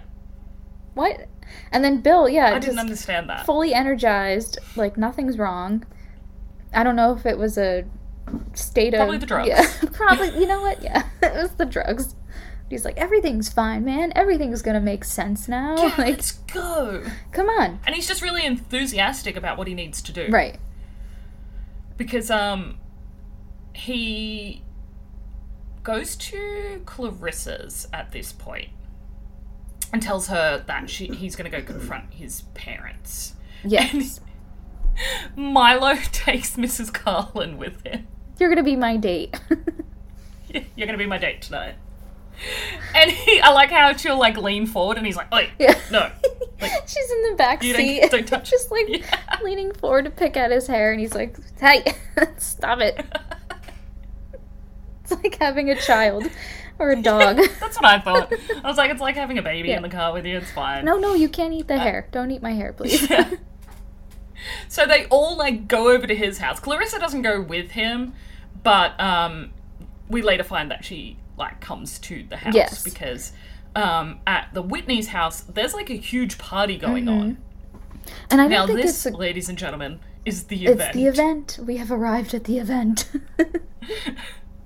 "What?" And then Bill, yeah, I just didn't understand that. fully energized, like nothing's wrong. I don't know if it was a state Probably of the drugs. Yeah, probably. You know what? Yeah, it was the drugs. He's like, everything's fine, man. Everything's gonna make sense now. Yeah, like, let's go. come on. And he's just really enthusiastic about what he needs to do. Right. Because um he goes to Clarissa's at this point and tells her that she he's gonna go confront his parents. Yes. Milo takes Mrs. Carlyn with him. You're gonna be my date. You're gonna be my date tonight. And he, I like how she'll like lean forward and he's like, "Wait, yeah. no, like, She's in the back You don't- seat, don't touch- just like Yeah. leaning forward to pick at his hair, and he's like, "Hey, stop it!" It's like having a child or a dog. That's what I thought. I was like, it's like having a baby Yeah. in the car with you. It's fine. no, no, you can't eat the hair. Don't eat my hair, please. Yeah. So they all like go over to his house. Clarissa doesn't go with him, but um, we later find that she like comes to the house Yes. because um, at the Whitney's house there's like a huge party going Mm-hmm. on. And I Now think this, it's a, ladies and gentlemen, is the event. it's the event. We have arrived at the event.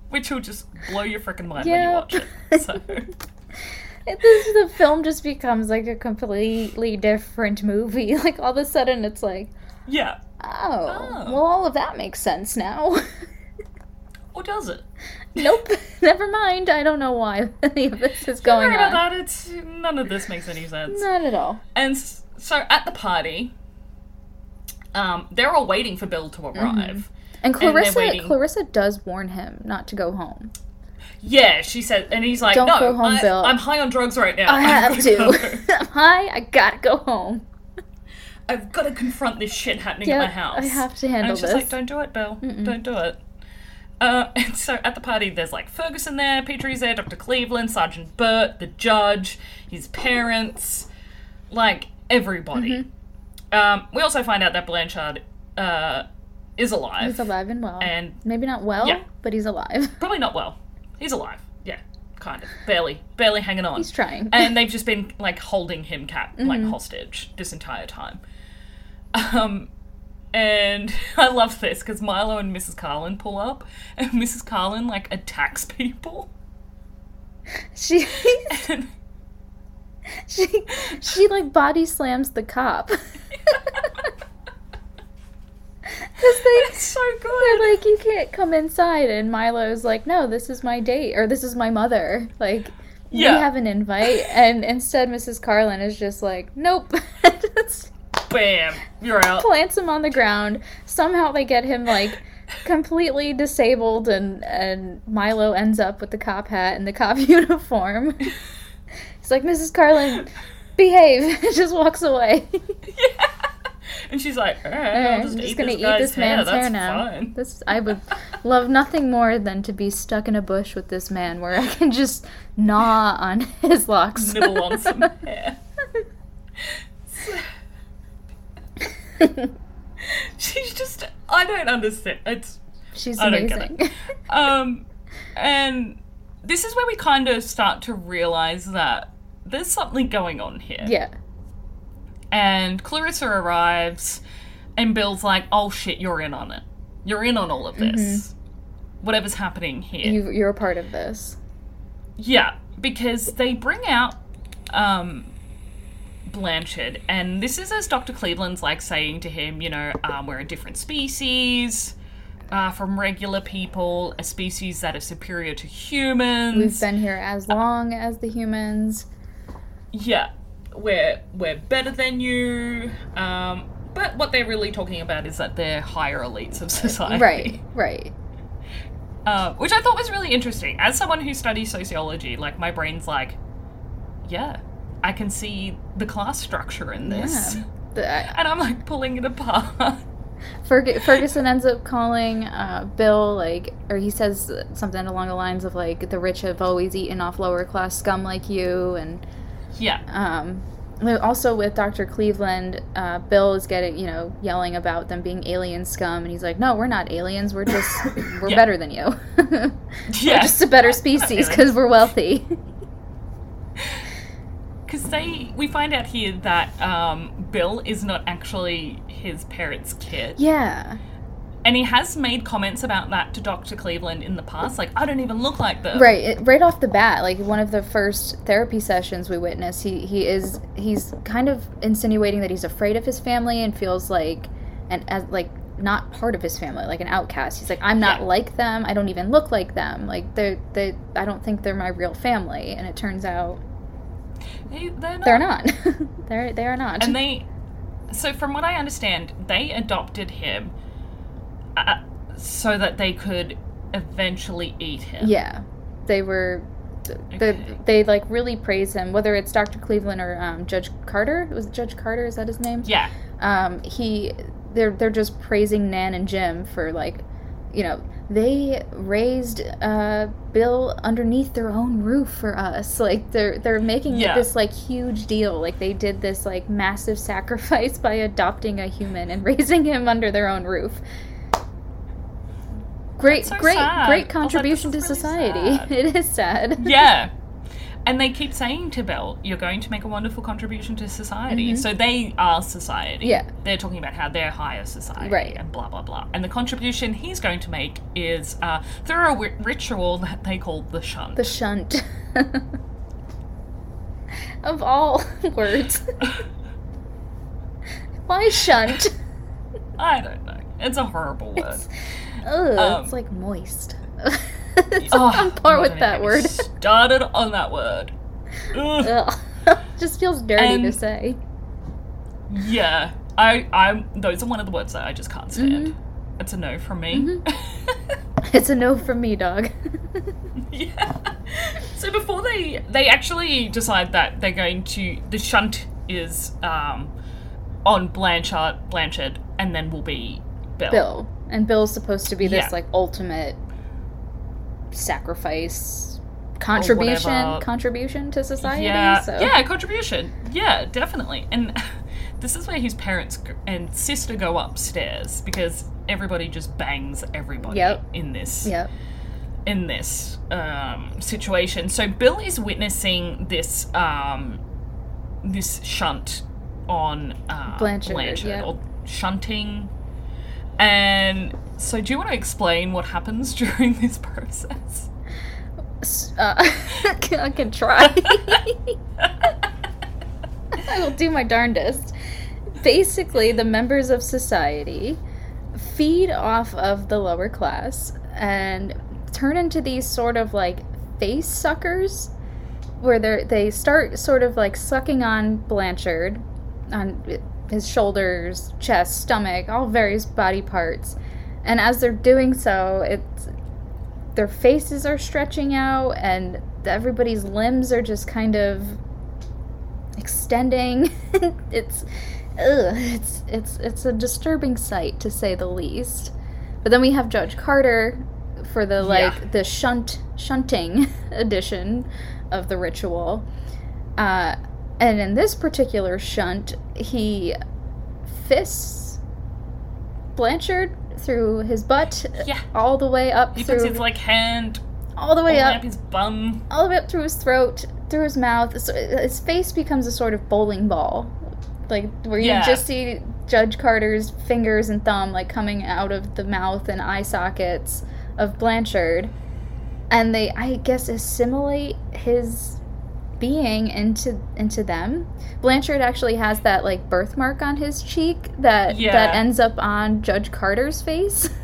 Which will just blow your freaking mind when you watch it. So this the film just becomes like a completely different movie. Like all of a sudden, it's like, yeah, oh, Oh. well, all of that makes sense now. or does it? nope, never mind. I don't know why any of this is going about on. that. It's none of this makes any sense. Not at all. And so at the party, um, they're all waiting for Bill to arrive. And Clarissa, waiting. Clarissa does warn him not to go home. Yeah, she said, and he's like, Don't "No, go home, I, Bill. I'm high on drugs right now. I gotta go. I'm high. I gotta go home. I've got to confront this shit happening Yeah, at my house. I have to And handle it's just this. like, don't do it, Bill. Don't do it. Uh, and so at the party, there's like Ferguson there, Petrie's there, Dr. Cleveland, Sergeant Burt, the judge, his parents, like everybody. Mm-hmm. Um, we also find out that Blanchard uh, is alive. He's alive and well. And Maybe not well, Yeah. but he's alive. probably not well. He's alive. Yeah, kind of. Barely. Barely hanging on. He's trying. and they've just been like holding him cap like Mm-hmm. hostage this entire time. Um, and I love this because Milo and Mrs. Carlyn pull up, and Mrs. Carlyn like attacks people. she And she she like body slams the cop. Cause they it's so they're like, you can't come inside, and Milo's like, no, this is my date, or this is my mother. Like, Yeah. we have an invite, and instead Mrs. Carlyn is just like, nope. Bam, you're out. plants him on the ground. Somehow they get him like completely disabled, and and Milo ends up with the cop hat and the cop uniform. He's like, Mrs. Carlyn, behave. just walks away. Yeah. And she's like, all right, I'll I'm just, just gonna eat guy's this hair. man's That's hair now. fine. This I would love nothing more than to be stuck in a bush with this man where I can just gnaw on his locks. Nibble on some hair. She's just, I don't understand. It's She's I don't get amazing. Um, and this is where we kind of start to realize that there's something going on here. yeah. And Clarissa arrives, and Bill's like, "Oh shit, you're in on it. You're in on all of this. Whatever's happening here." You you're a part of this. Yeah, because they bring out um, Blanchard, and this is as Dr. Cleveland's like saying to him, you know, um, we're a different species uh, from regular people, a species that is superior to humans. We've been here as long as the humans. yeah, we're we're better than you. Um, but what they're really talking about is that they're higher elites of society. Right, right. Uh, which I thought was really interesting. As someone who studies sociology, like my brain's like, yeah, I can see the class structure in this. Yeah. The, uh, And I'm like pulling it apart. Ferg- Ferguson ends up calling uh, Bill, like, or he says something along the lines of, like, the rich have always eaten off lower class scum like you. And yeah. um, also with Dr. Cleveland, uh, Bill is getting, you know, yelling about them being alien scum. And he's like, no, we're not aliens. We're just, we're Yeah. better than you. we're just a better species because we're wealthy. because they we find out here that um, Bill is not actually his parents' kid, Yeah. And he has made comments about that to Doctor Cleveland in the past. Like, I don't even look like them. Right, it, right off the bat, like one of the first therapy sessions we witnessed, he he is he's kind of insinuating that he's afraid of his family and feels like and as like not part of his family, like an outcast. He's like, I'm not Yeah. like them. I don't even look like them. Like they they I don't think they're my real family. And it turns out They, they're not. they're not. they're they are not. And they, so from what I understand, they adopted him uh, so that they could eventually eat him. yeah, they were. The, Okay. they like really praise him, whether it's Dr. Cleveland or um, Judge Carter. Was it Judge Carter? Is that his name? Yeah. um, he they're they're just praising Nan and Jim for like, you know, they raised uh, Bill underneath their own roof for us. Like they're they're making Yeah. this like huge deal. Like they did this like massive sacrifice by adopting a human and raising him under their own roof. Great, so great, sad. Great was like, contribution to really society. It is sad. Yeah. And they keep saying to Bill, you're going to make a wonderful contribution to society. So they are society. Mm-hmm. Yeah. They're talking about how they're higher society. Right. And blah, blah, blah. And the contribution he's going to make is uh, through a wi- ritual that they call the shunt. The shunt. of all words. Why shunt? I don't know. It's a horrible word. Ugh, Um, it's like moist. it's Oh, on par with that word. Started on that word. Just feels dirty to say. Yeah. I, I'm. Those are one of the words that I just can't stand. Mm-hmm. It's a no from me. It's a no from me, dog. Yeah. So before they they actually decide that they're going to the shunt is um on Blanchard Blanchard and then will be Bill. Bill. And Bill's supposed to be this Yeah. like ultimate sacrifice contribution contribution to society. Yeah. so. Yeah, contribution. Yeah, definitely. And this is where his parents and sister go upstairs because everybody just bangs everybody Yep. in this Yep. in this um, situation. So Bill is witnessing this um, this shunt on uh, Blanchard, yeah. or shunting. And so, do you want to explain what happens during this process? Uh, I can try. I will do my darndest. Basically, the members of society feed off of the lower class and turn into these sort of like face suckers where they they start sort of like sucking on Blanchard on his shoulders, chest, stomach, all various body parts. And as they're doing so, it's their faces are stretching out and everybody's limbs are just kind of extending. it's ugh, it's it's it's a disturbing sight to say the least. But then we have Judge Carter for the like Yeah. the shunt shunting edition of the ritual. Uh, and in this particular shunt, he fists Blanchard through his butt Yeah. all the way up He through puts his like hand all the way up up his bum. all the way up through his throat, through his mouth. So his face becomes a sort of bowling ball, like where you Yeah. just see Judge Carter's fingers and thumb like coming out of the mouth and eye sockets of Blanchard, and they, I guess, assimilate his being into into them. Blanchard actually has that like birthmark on his cheek that Yeah. that ends up on Judge Carter's face.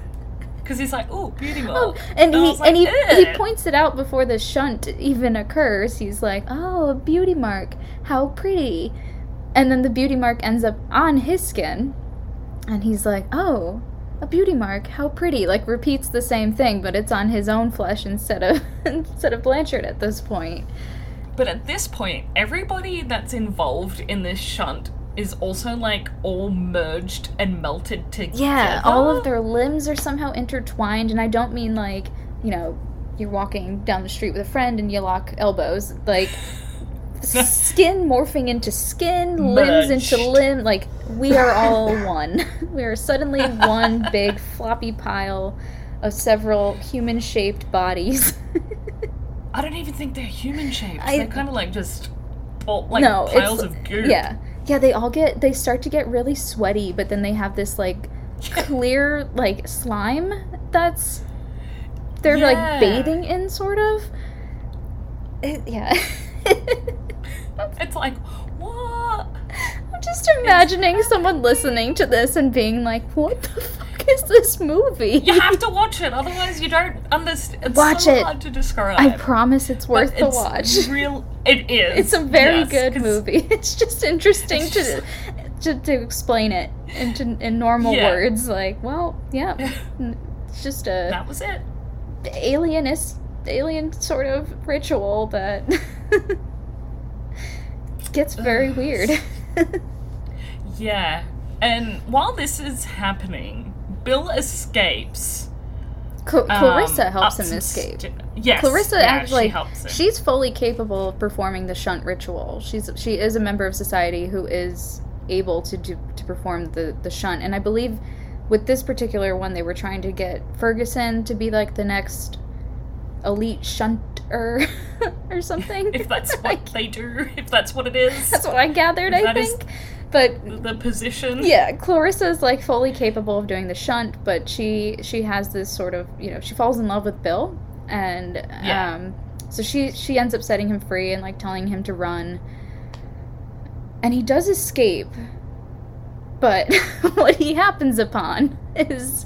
Because he's like, oh, beauty Oh, mark. and he like, and he, he points it out before the shunt even occurs. He's like, "Oh, a beauty mark. How pretty." And then the beauty mark ends up on his skin. And he's like, "Oh, a beauty mark. How pretty." Like repeats the same thing, but it's on his own flesh instead of instead of Blanchard at this point. But at this point, everybody that's involved in this shunt is also like all merged and melted together. Yeah, all of their limbs are somehow intertwined, and I don't mean like, you know, you're walking down the street with a friend and you lock elbows. Like, skin morphing into skin, limbs into limb. Like, we are all one. we are suddenly one big floppy pile of several human shaped bodies. I don't even think they're human shapes. I- They're kind of like just ball, like no, piles of goo. yeah, yeah. They all get they start to get really sweaty, but then they have this like clear like slime that's they're Yeah. like bathing in, sort of. It, yeah. It's like what? I'm just imagining someone listening to this and being like, "What the fuck is this movie?" You have to watch it, otherwise you don't understand. It's Watch so it. hard to describe. I promise it's but worth the it's watch. Real, it is. It's a very yes, good movie. It's just interesting It's to, just- to to explain it into in normal Yeah. words. Like, well, yeah, it's just a That was it. alienist alien sort of ritual that gets very weird. Yeah, and while this is happening, Bill escapes. Cl- um, Clarissa helps him escape. st- yes, Clarissa yeah, actually she helps him. she's fully capable of performing the shunt ritual. She's she is a member of society who is able to do to perform the the shunt. And I believe with this particular one they were trying to get Ferguson to be like the next elite shunter or something. if that's what they do, if that's what it is, That's what I gathered, I That is- think. But the position. yeah, Clarissa's like fully capable of doing the shunt, but she she has this sort of you know she falls in love with Bill, and Yeah. um, so she she ends up setting him free and like telling him to run, and he does escape, but what he happens upon is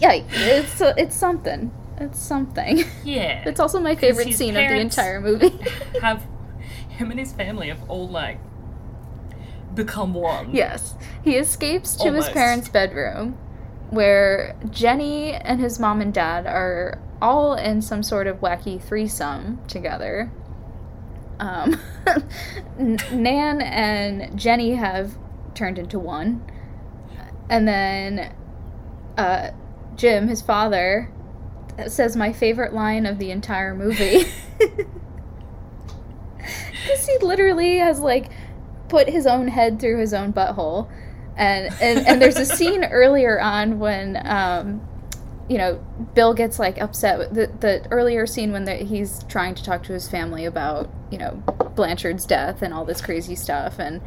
yeah, it's it's something. It's something. Yeah. It's also my favorite scene of the entire movie. have him and his family have all like become one. Yes. He escapes to Almost. his parents' bedroom where Jenny and his mom and dad are all in some sort of wacky threesome together. Um, Nan and Jenny have turned into one. And then uh, Jim, his father, says my favorite line of the entire movie. Because he literally has, like, put his own head through his own butthole. And, and, and there's a scene earlier on when, um, you know, Bill gets, like, upset. The, the earlier scene when the, he's trying to talk to his family about, you know, Blanchard's death and all this crazy stuff. And,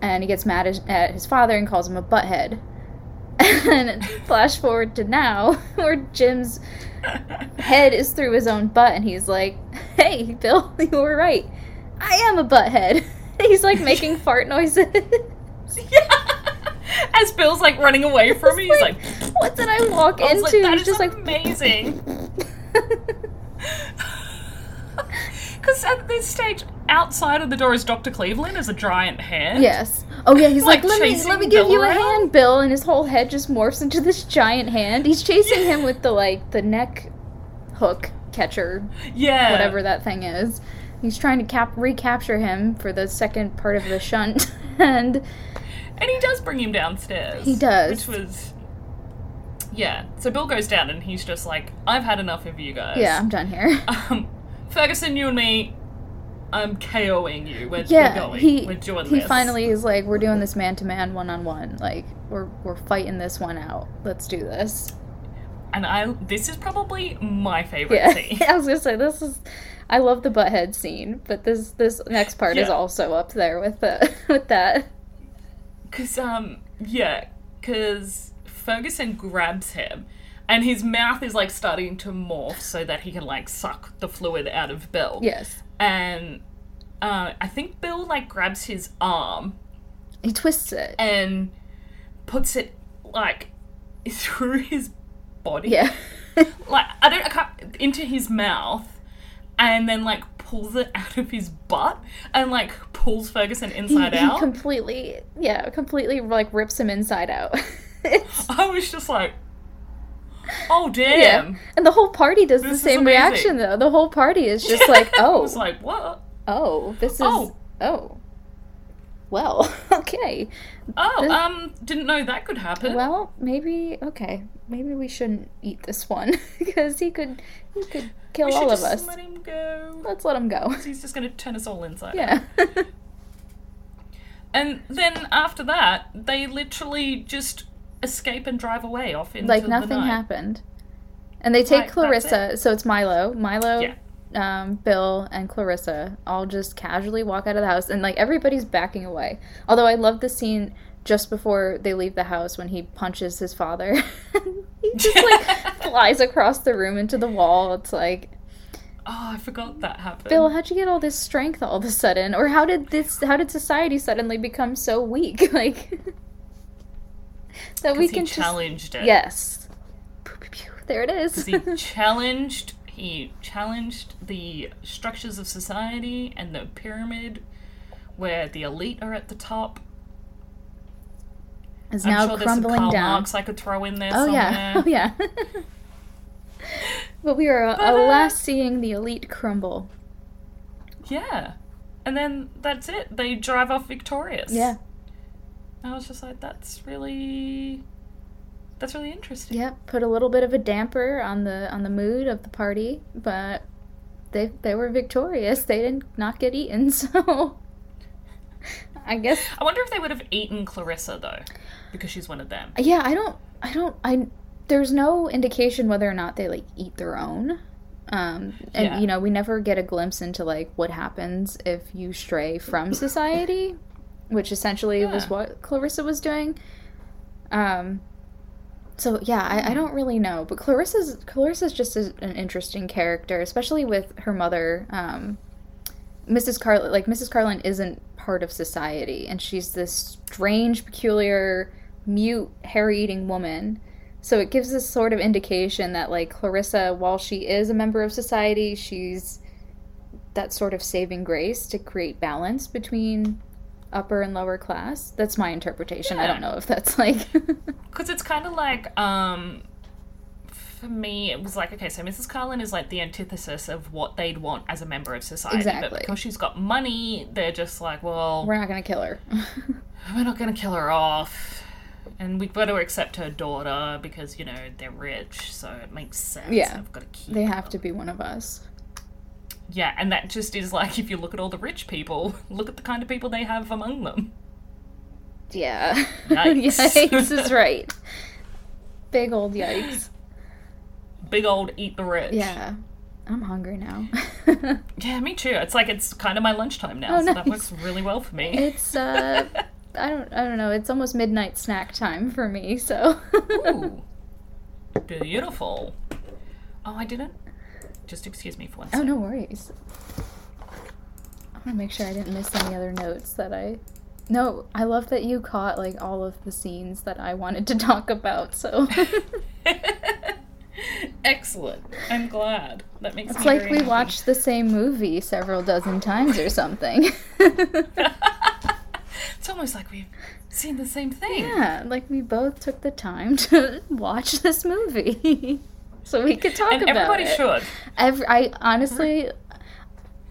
and he gets mad at, at his father and calls him a butthead. And flash forward to now, where Jim's head is through his own butt, and he's like, "Hey, Bill, you were right. I am a butthead." He's like making fart noises. Yeah. As Bill's like running away from me, he's like, "What did I walk I was into?" like, that he's is just like, amazing. Because at this stage, outside of the door is Dr. Cleveland as a giant hand. "Yes." Oh yeah, he's like, Like "Let me, let me give Bill you a around? hand, Bill," and his whole head just morphs into this giant hand. He's chasing him with the like the neck hook catcher Yeah. whatever that thing is. He's trying to cap recapture him for the second part of the shunt, and And he does bring him downstairs. He does. Which was. Yeah. So Bill goes down and he's just like, I've had enough of you guys. yeah, I'm done here. Um, Ferguson, you and me, I'm KOing you. We're, yeah, we're going. he we're doing he this. finally is like, we're doing this man to man, one on one. Like we're we're fighting this one out. Let's do this. And I. This is probably my favorite Yeah, scene. I was gonna say this is. I love the butthead scene, but this this next part is also up there with the with that. Cause um yeah, cause Ferguson grabs him, and his mouth is like starting to morph so that he can like suck the fluid out of Bill. Yes, And uh, I think Bill like grabs his arm he twists it. and puts it like through his body. Yeah, Like I don't I can't into his mouth, and then like pulls it out of his butt and like pulls Ferguson inside he out. completely yeah completely like rips him inside out. I was just like, oh yeah, damn. and the whole party does This the same reaction though. The whole party is just like, oh, was like, what? oh, this is Oh. oh, well, okay. Oh, This- um, didn't know that could happen. Well, maybe okay. Maybe we shouldn't eat this one because he could he could kill all of just us. let him go. Let's let him go. He's just gonna turn us all inside. Yeah. And then after that, they literally just escape and drive away off into like nothing happened. And they take that's Clarissa, so it's Milo. Milo Yeah. Um, Bill, and Clarissa all just casually walk out of the house, and like everybody's backing away. Although I love the scene just before they leave the house when he punches his father. he just like flies across the room into the wall. It's like, Oh, I forgot that happened. Bill, how'd you get all this strength all of a sudden? Or how did this? How did society suddenly become so weak? Like that we can he just it. yes. There it is. he challenged he challenged the structures of society and the pyramid where the elite are at the top. Is I'm now sure there's some crumbling Karl down. Marx I could throw in there Oh somewhere. yeah, oh yeah. but we are But, uh, alas seeing the elite crumble. Yeah. And then that's it. They drive off victorious. Yeah. I was just like, that's really that's really interesting. Yep. Put a little bit of a damper on the on the mood of the party, but they they were victorious. They didn't not get eaten, so I guess I wonder if they would have eaten Clarissa though, because she's one of them. yeah. I don't. I don't. I there's no indication whether or not they like eat their own. Um, and Yeah. you know, we never get a glimpse into like what happens if you stray from society, which essentially was what Clarissa was doing. Um, so yeah, I, I don't really know, but Clarissa's Clarissa's just a, an interesting character, especially with her mother. Um, Mrs. Carlyn, like Mrs. Carlyn, isn't part of society, and she's this strange, peculiar, mute, hair-eating woman. So it gives this sort of indication that, like Clarissa, while she is a member of society, she's that sort of saving grace to create balance between upper and lower class. That's my interpretation. I don't know if that's like. Because it's kind of like, um, for me, it was like, okay, so Mrs. Carlyn is like the antithesis of what they'd want as a member of society. Exactly. But because she's got money, they're just like, well, We're not gonna kill her. we're not going to kill her off. And we've got to accept her daughter because, you know, they're rich, so it makes sense. Yeah. I've got to keep they her. have to be one of us. Yeah, and that just is like, if you look at all the rich people, look at the kind of people they have among them. Yeah. Yikes. yikes is right. Big old yikes. Big old eat the rich. Yeah. I'm hungry now. Yeah, me too. It's like it's kind of my lunchtime now, Oh, so that works really well for me. it's uh I don't I don't know, it's almost midnight snack time for me, so Ooh. Beautiful. Oh, I didn't. Just excuse me for one Oh second. no worries. I wanna make sure I didn't miss any other notes that I No, I love that you caught like all of the scenes that I wanted to talk about, so Excellent. I'm glad. That makes It's like we happy. watched the same movie several dozen times or something. It's almost like we've seen the same thing. yeah, like we both took the time to watch this movie. So we could talk and about everybody it. Everybody should. Every, I honestly,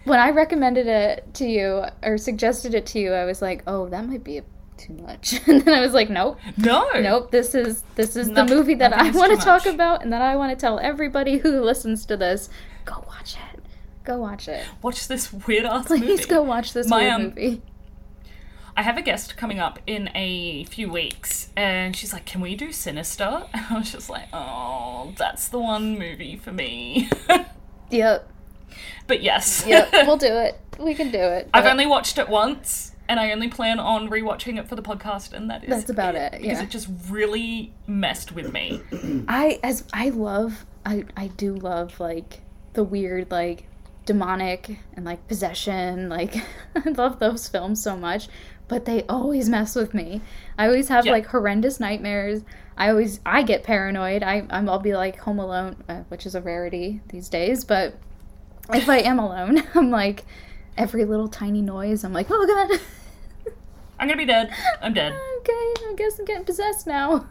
when I recommended it to you or suggested it to you, I was like, "Oh, that might be too much," and then I was like, "Nope, No. nope. This is this is the movie that I want to talk much. about, and that I want to tell everybody who listens to this. Go watch it. Go watch it. Watch this weird ass movie. Please movie. go watch this My, weird um, movie." I have a guest coming up in a few weeks, and she's like, "Can we do Sinister?" And I was just like, "Oh, that's the one movie for me." Yep, but yes, yep. we'll do it. We can do it. I've only watched it once, and I only plan on rewatching it for the podcast, and that is That's about it, Because yeah. it just really messed with me. I as I love I I do love like the weird like demonic and like possession like I love those films so much but they always mess with me. I always have Yeah. like horrendous nightmares. I always I get paranoid. I I'm, I'll be like home alone, uh, which is a rarity these days, but if I am alone, I'm like every little tiny noise, I'm like, "Oh god." I'm gonna be dead. I'm dead. okay, I guess I'm getting possessed now.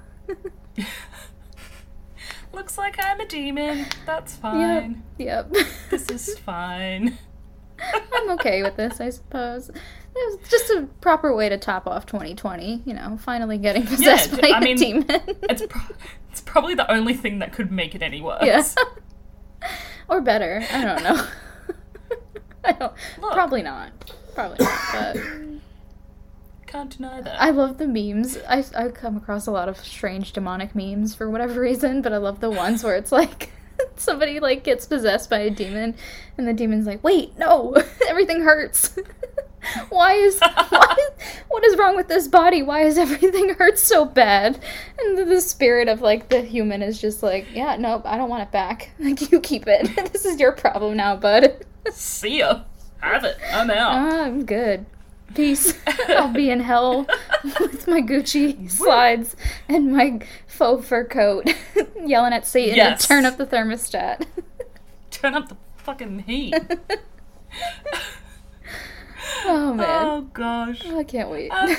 Looks like I'm a demon. That's fine. Yep. This is fine. I'm okay with this, I suppose. It was just a proper way to top off 2020, you know, finally getting possessed d- by I a mean, demon. It's pro- it's probably the only thing that could make it any worse. yeah. or better. I don't know. I don't, Look. probably not. Probably not. But Can't deny that. I love the memes. I, I come across a lot of strange demonic memes for whatever reason, but I love the ones where it's like somebody like gets possessed by a demon, and the demon's like, "Wait, no, everything hurts." why is why, what is wrong with this body? Why is everything hurt so bad? And the, the spirit of like the human is just like, yeah, nope, I don't want it back. Like you keep it. this is your problem now, bud. See ya. Have it. I'm out. Ah, I'm good. Peace. I'll be in hell with my Gucci slides and my faux fur coat, yelling at Satan Yes. to turn up the thermostat. Turn up the fucking heat. Oh man, oh gosh. I can't wait. Um,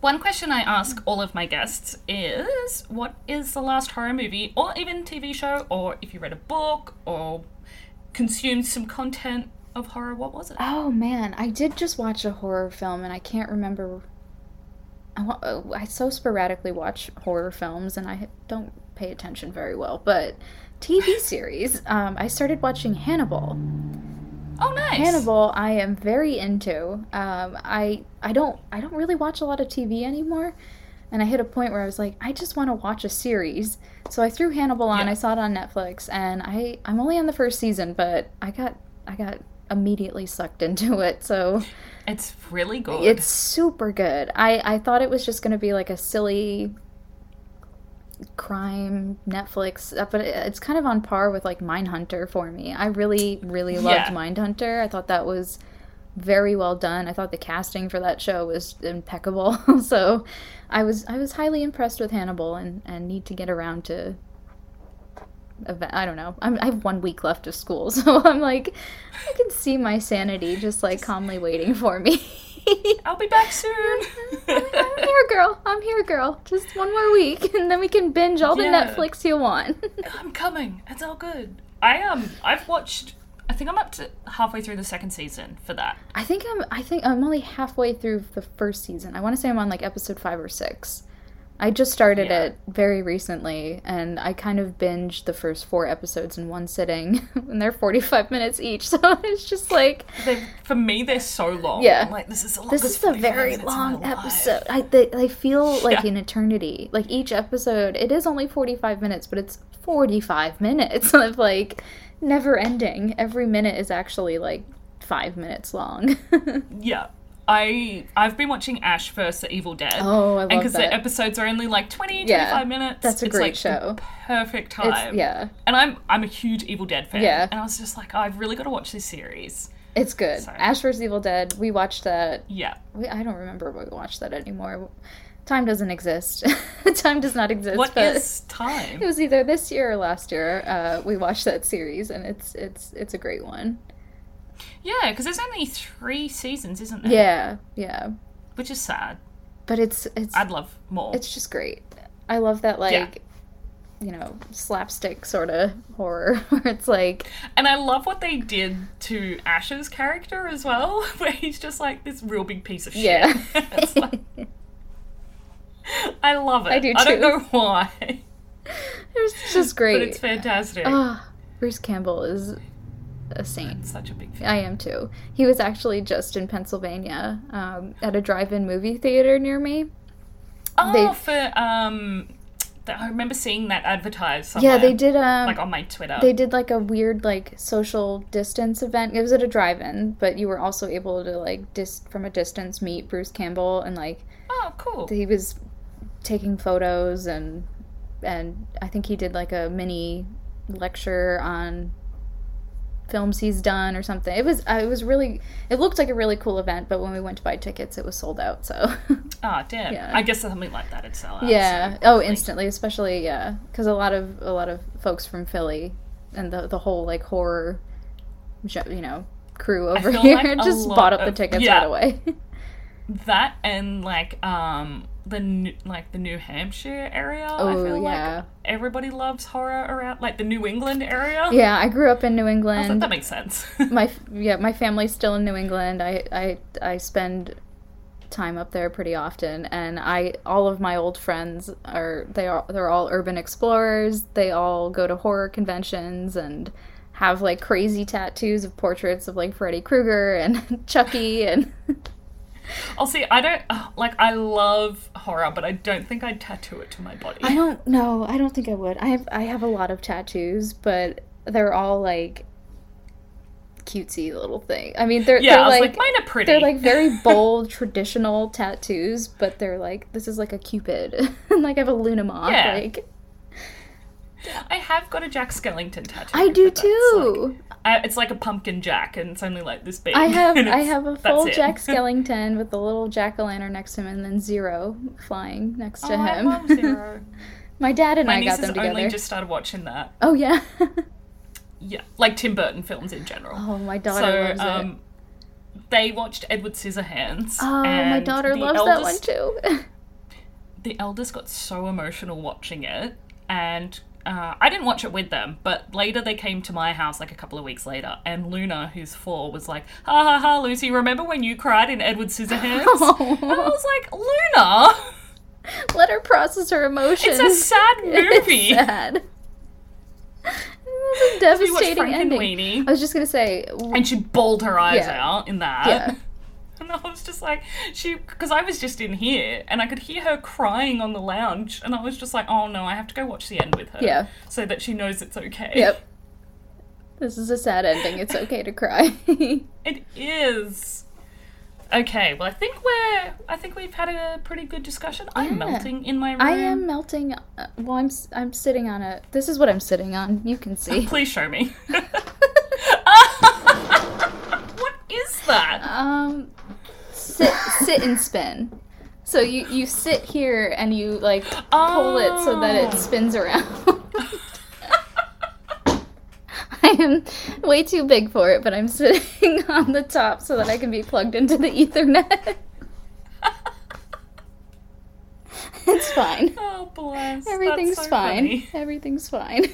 One question I ask all of my guests is what is the last horror movie or even TV show or if you read a book or consumed some content of horror, what was it? Oh man, I did just watch a horror film and I can't remember. I, uh, I so sporadically watch horror films and I don't pay attention very well. But TV series, um, I started watching Hannibal. Oh nice. Hannibal, I am very into. Um, I I don't I don't really watch a lot of TV anymore, and I hit a point where I was like, I just want to watch a series. So I threw Hannibal on. Yeah. I saw it on Netflix, and I I'm only on the first season, but I got I got immediately sucked into it. So It's really good. it's super good. I I thought it was just gonna be like a silly crime Netflix, uh, but it's kind of on par with like Mindhunter for me. I really really loved Yeah. Mindhunter. I thought that was very well done. I thought the casting for that show was impeccable. so I was I was highly impressed with Hannibal and and need to get around to eve- I don't know. I'm, I have one week left of school, so I'm like, I can see my sanity just like calmly waiting for me. I'll be back soon. I'm here, girl. I'm here, girl. Just one more week, and then we can binge all the Yeah. Netflix you want. I'm coming. It's all good. I um I've watched I think I'm up to halfway through the second season for that. I think I'm. I think I'm only halfway through the first season. I want to say I'm on like episode five or six. I just started Yeah. it very recently, and I kind of binged the first four episodes in one sitting, and they're 45 minutes each. So it's just like They for me they're so long. Yeah. I'm like this is the this is a very minutes of my long episode. I they, they feel like Yeah. an eternity. Like each episode, it is only 45 minutes, but it's 45 minutes of like never ending. Every minute is actually like five minutes long. Yeah. I I've been watching Ash vs Evil Dead. Oh, I love that. And because the episodes are only like 20, Yeah, 25 minutes. that's a great like show. Perfect time. it's yeah, And I'm I'm a huge Evil Dead fan. Yeah. And I was just like, oh, I've really got to watch this series. it's good. Sorry. Ash vs Evil Dead. We watched that. Yeah. We, I don't remember if we watched that anymore. Time doesn't exist. Time does not exist. What is time? It was either this year or last year. Uh, we watched that series, and it's it's it's a great one. Yeah, because there's only three seasons, isn't there? Yeah, yeah. Which is sad. But it's it's I'd love more. it's just great. I love that like Yeah. you know slapstick sort of horror where it's like And I love what they did to Ash's character as well, where he's just like this real big piece of shit. yeah. Like- I love it. I do I don't too. know why, it's just but great. it's fantastic. Ah, Bruce Campbell is a saint. Such a big fan. I am too. He was actually just in Pennsylvania um, at a drive-in movie theater near me. Oh, they- for um, I remember seeing that advertised somewhere. Yeah, they did. Um, like on my Twitter. they did like a weird like social distance event. It was at a drive-in, but you were also able to like dis from a distance meet Bruce Campbell and like oh, cool. he was taking photos and and I think he did like a mini lecture on films he's done or something. It was uh, it was really it looked like a really cool event, but when we went to buy tickets, it was sold out. So Oh, damn. Yeah. I guess something like that would sell out. yeah, so oh, like- instantly, especially yeah, because a lot of a lot of folks from Philly and the the whole like horror, you know, crew over here like just bought up the of- tickets yeah. right away. That and like um the New, like the New Hampshire area. I Oh, feel yeah. like everybody loves horror around like the New England area. yeah, I grew up in New I was like, England. that makes sense. my yeah my family's still in new england i i i spend time up there pretty often and i all of my old friends are they are they're all urban explorers they all go to horror conventions and have like crazy tattoos of portraits of like freddy krueger and chucky and I'll see. I don't uh, like. I love horror, but I don't think I'd tattoo it to my body. I don't know. I don't think I would. I have I have a lot of tattoos, but they're all like cutesy little thing. I mean, they're yeah, they're I was like, like, mine are pretty. they're like very bold traditional tattoos, but they're like this is like a cupid, and like I have a Luna moth. Yeah. Like I have got a Jack Skellington tattoo. I do too. Like, I, it's like a pumpkin jack, and it's only like this big. I have I have a full. Jack Skellington with the little jack o' lantern next to him, and then Zero flying next to Oh, I him. love Zero. My dad and My I got them together. only just started watching that. Oh yeah. Yeah, like Tim Burton films in general. oh, my daughter so loves it. um, they watched Edward Scissorhands. Oh, my daughter the loves that one too. the eldest got so emotional watching it and uh, I didn't watch it with them, but later they came to my house like a couple of weeks later, and Luna, who's four, was like, "Ha ha ha, Lucy! Remember when you cried in Edward Scissorhands?" and I was like, "Luna, Let her process her emotions. it's a sad movie." It's sad. It was a Have you watched devastating ending. I was just gonna say, And she bawled her eyes Yeah. out in that. Yeah. And I was just like, she, because I was just in here and I could hear her crying on the lounge, and I was just like, oh no, I have to go watch the end with her. Yeah. So that she knows it's okay. yep. This is a sad ending. It's okay to cry. It is. Okay, well, I think we're. I think we've had a pretty good discussion. I'm melting in my room. I am melting. Uh, well, I'm I'm sitting on a. This is what I'm sitting on. You can see. Please show me. what is that? Um, sit sit and spin. So you you sit here and you like pull it so that it Oh. spins around. I am way too big for it, but I'm sitting on the top so that I can be plugged into the Ethernet. it's fine. Oh, bless. Everything's so fine. funny. Everything's fine.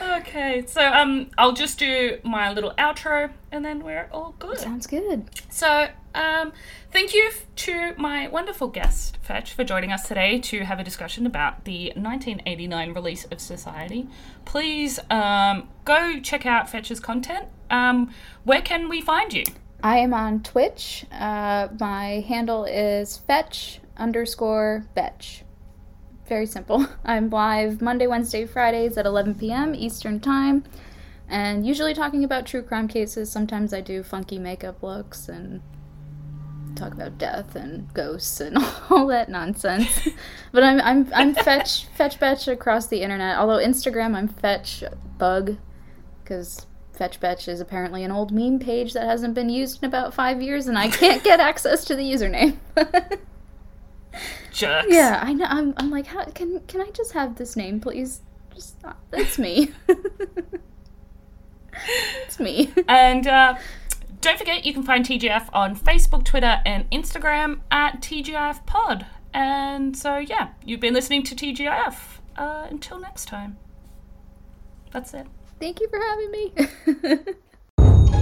Okay, so um, I'll just do my little outro, and then we're all good. Sounds good. So, um, thank you f- to my wonderful guest, Fetch, for joining us today to have a discussion about the 1989 release of Society. Please um, go check out Fetch's content. Um, where can we find you? I am on Twitch. Uh, my handle is fetch underscore betch. Very simple. I'm live Monday, Wednesday, Fridays at 11 p.m. Eastern Time, and usually talking about true crime cases. Sometimes I do funky makeup looks and talk about death and ghosts and all that nonsense. but I'm I'm I'm fetch fetch betch across the internet. Although Instagram, I'm fetch bug because Fetch Betch is apparently an old meme page that hasn't been used in about five years, and I can't get access to the username. Jerks. yeah, I know. I'm, I'm like, how can can I just have this name, please? Just uh, it's me. it's me. And uh, don't forget, you can find TGF on Facebook, Twitter, and Instagram at TGIF Pod. And so, yeah, you've been listening to TGIF. Uh, until next time. That's it. Thank you for having me.